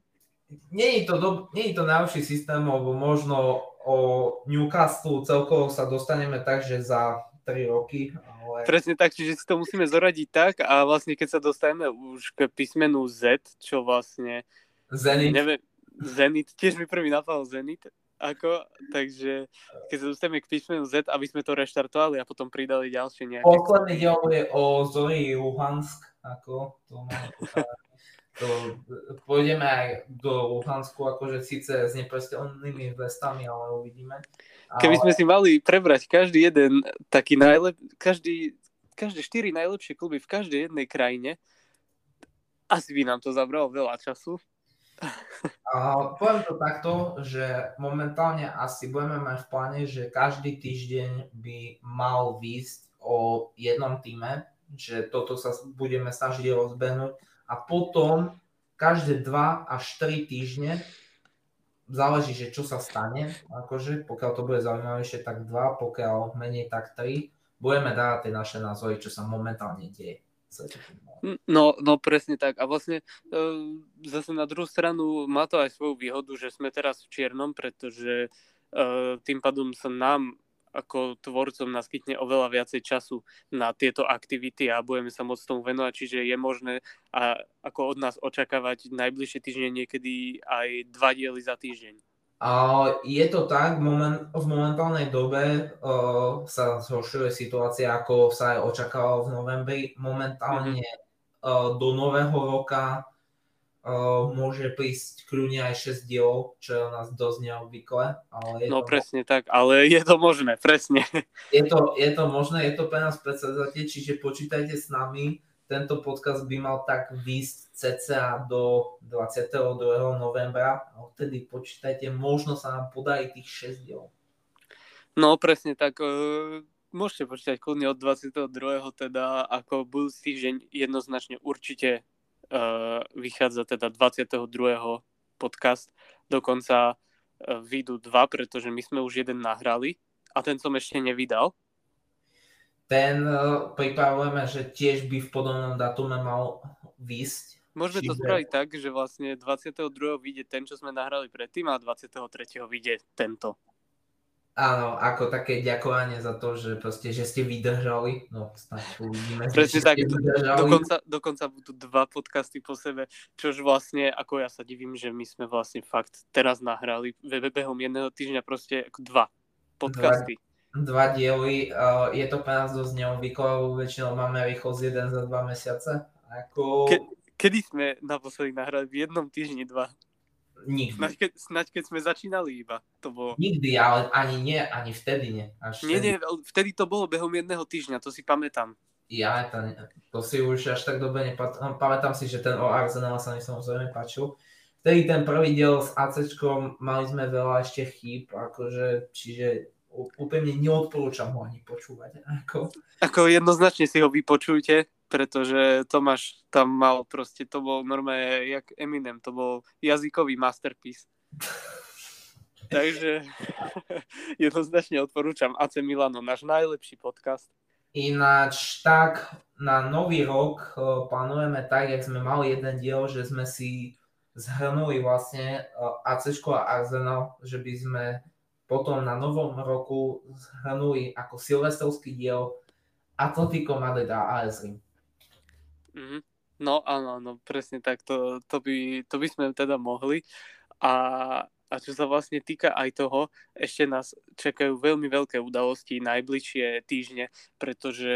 Nie je to, do, nie je to najlepší systém, lebo možno o Newcastle celkovo sa dostaneme tak, že za 3 roky. Ale... Presne tak, čiže si to musíme zoradiť tak a vlastne keď sa dostaneme už k písmenu Z, čo vlastne... Zenit. Neviem, Zenit, tiež mi prvý napadol Zenit, ako, takže keď sa dostaneme k písmenu Z, aby sme to reštartovali a potom pridali ďalšie nejaké... Posledný diel je o Zori Luhansk, ako to máme to pôjdeme aj do Luhansku, akože síce s neprestelnými vestami, ale uvidíme. Ale... Keby sme si mali prebrať každý jeden taký najlep... každý, každé štyri najlepšie kluby v každej jednej krajine, asi by nám to zabralo veľa času. A poviem to takto, že momentálne asi budeme mať v pláne, že každý týždeň by mal výsť o jednom týme, že toto sa budeme snažiť rozbehnúť a potom každé 2 až 3 týždne záleží, že čo sa stane, akože pokiaľ to bude zaujímavejšie, tak 2, pokiaľ menej, tak 3, budeme dávať tie naše názory, čo sa momentálne deje. No, no presne tak. A vlastne e, zase na druhú stranu má to aj svoju výhodu, že sme teraz v čiernom, pretože e, tým pádom sa nám ako tvorcom naskytne oveľa viacej času na tieto aktivity a budeme sa môcť tomu venovať, čiže je možné a ako od nás očakávať najbližšie týždne niekedy aj dva diely za týždeň. Je to tak, v momentálnej dobe uh, sa zhoršuje situácia, ako sa aj očakávalo v novembri. Momentálne mm-hmm. uh, do nového roka môže prísť kľudne aj 6 dielov, čo je u nás dosť neobvyklé. Ale je no to... presne tak, ale je to možné, presne. Je to, je to možné, je to pre nás predsedatie, čiže počítajte s nami. Tento podcast by mal tak výsť cca do 22. novembra a odtedy počítajte, možno sa nám podarí tých 6 dielov. No presne tak, uh môžete počítať kľudne od 22. teda ako budúci týždeň jednoznačne určite uh, vychádza teda 22. podcast, dokonca uh, vyjdú dva, pretože my sme už jeden nahrali a ten som ešte nevydal. Ten uh, pripravujeme, že tiež by v podobnom datume mal výsť. Môžeme Čiže... to spraviť tak, že vlastne 22. vyjde ten, čo sme nahrali predtým a 23. vyjde tento. Áno, ako také ďakovanie za to, že proste, že ste vydržali. No, snáď uvidíme. Presne tak, dokonca, dokonca budú dva podcasty po sebe, čož vlastne, ako ja sa divím, že my sme vlastne fakt teraz nahrali behom jedného týždňa proste dva podcasty. Dva, dva diely, je to pre nás dosť neobvyklé, väčšinou máme rýchlosť jeden za dva mesiace. Ako... Ke, kedy sme naposledy nahrali? V jednom týždni dva. Nikdy. Snaď keď, snaď keď sme začínali iba. To bolo... Nikdy, ale ani nie, ani vtedy nie. Až nie, vtedy... nie, vtedy to bolo behom jedného týždňa, to si pamätám. Ja, to, to si už až tak dobre nepat... No, pamätám si, že ten o Arsenal sa mi samozrejme páčil. Vtedy ten prvý diel s AC mali sme veľa ešte chýb, akože, čiže úplne neodporúčam ho ani počúvať. Ako... ako jednoznačne si ho vypočujte, pretože Tomáš tam mal proste, to bol normálne jak Eminem, to bol jazykový masterpiece. Takže jednoznačne odporúčam AC Milano, náš najlepší podcast. Ináč tak, na nový rok plánujeme tak, jak sme mali jeden diel, že sme si zhrnuli vlastne AC a Arsenal, že by sme potom na novom roku zhrnuli ako silvestrovský diel Atletico Madrid a AS Rim. Mm-hmm. No áno, no presne tak, to, to, by, to by sme teda mohli. A, a čo sa vlastne týka aj toho, ešte nás čakajú veľmi veľké udalosti najbližšie týždne, pretože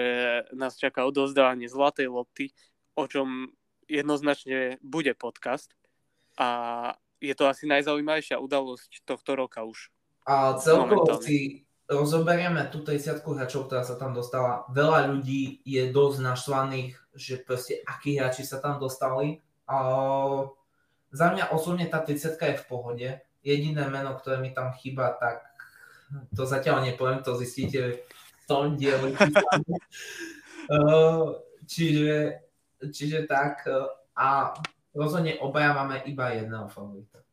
nás čaká odozdávanie zlatej lopty, o čom jednoznačne bude podcast. A je to asi najzaujímavejšia udalosť tohto roka už. A celkovo si rozoberieme tú 30 hráčov, ktorá sa tam dostala. Veľa ľudí je dosť naštvaných, že proste akí hráči sa tam dostali. A za mňa osobne tá 30 je v pohode. Jediné meno, ktoré mi tam chýba, tak to zatiaľ nepoviem, to zistíte v tom dieli. čiže, čiže tak. A rozhodne obaja máme iba jedného favorita.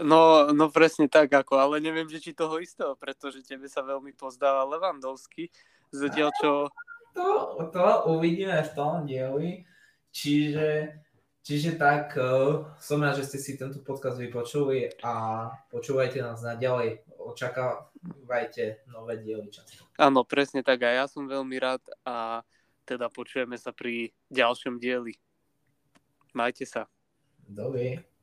No, no presne tak ako, ale neviem, že či toho istého, pretože tebe sa veľmi pozdáva Levandovský, zatiaľ čo... To, to uvidíme v tom dieli, čiže, čiže tak uh, som rád, že ste si tento podcast vypočuli a počúvajte nás naďalej, očakávajte nové diely často. Áno, presne tak a ja som veľmi rád a teda počujeme sa pri ďalšom dieli. Majte sa. Dobre.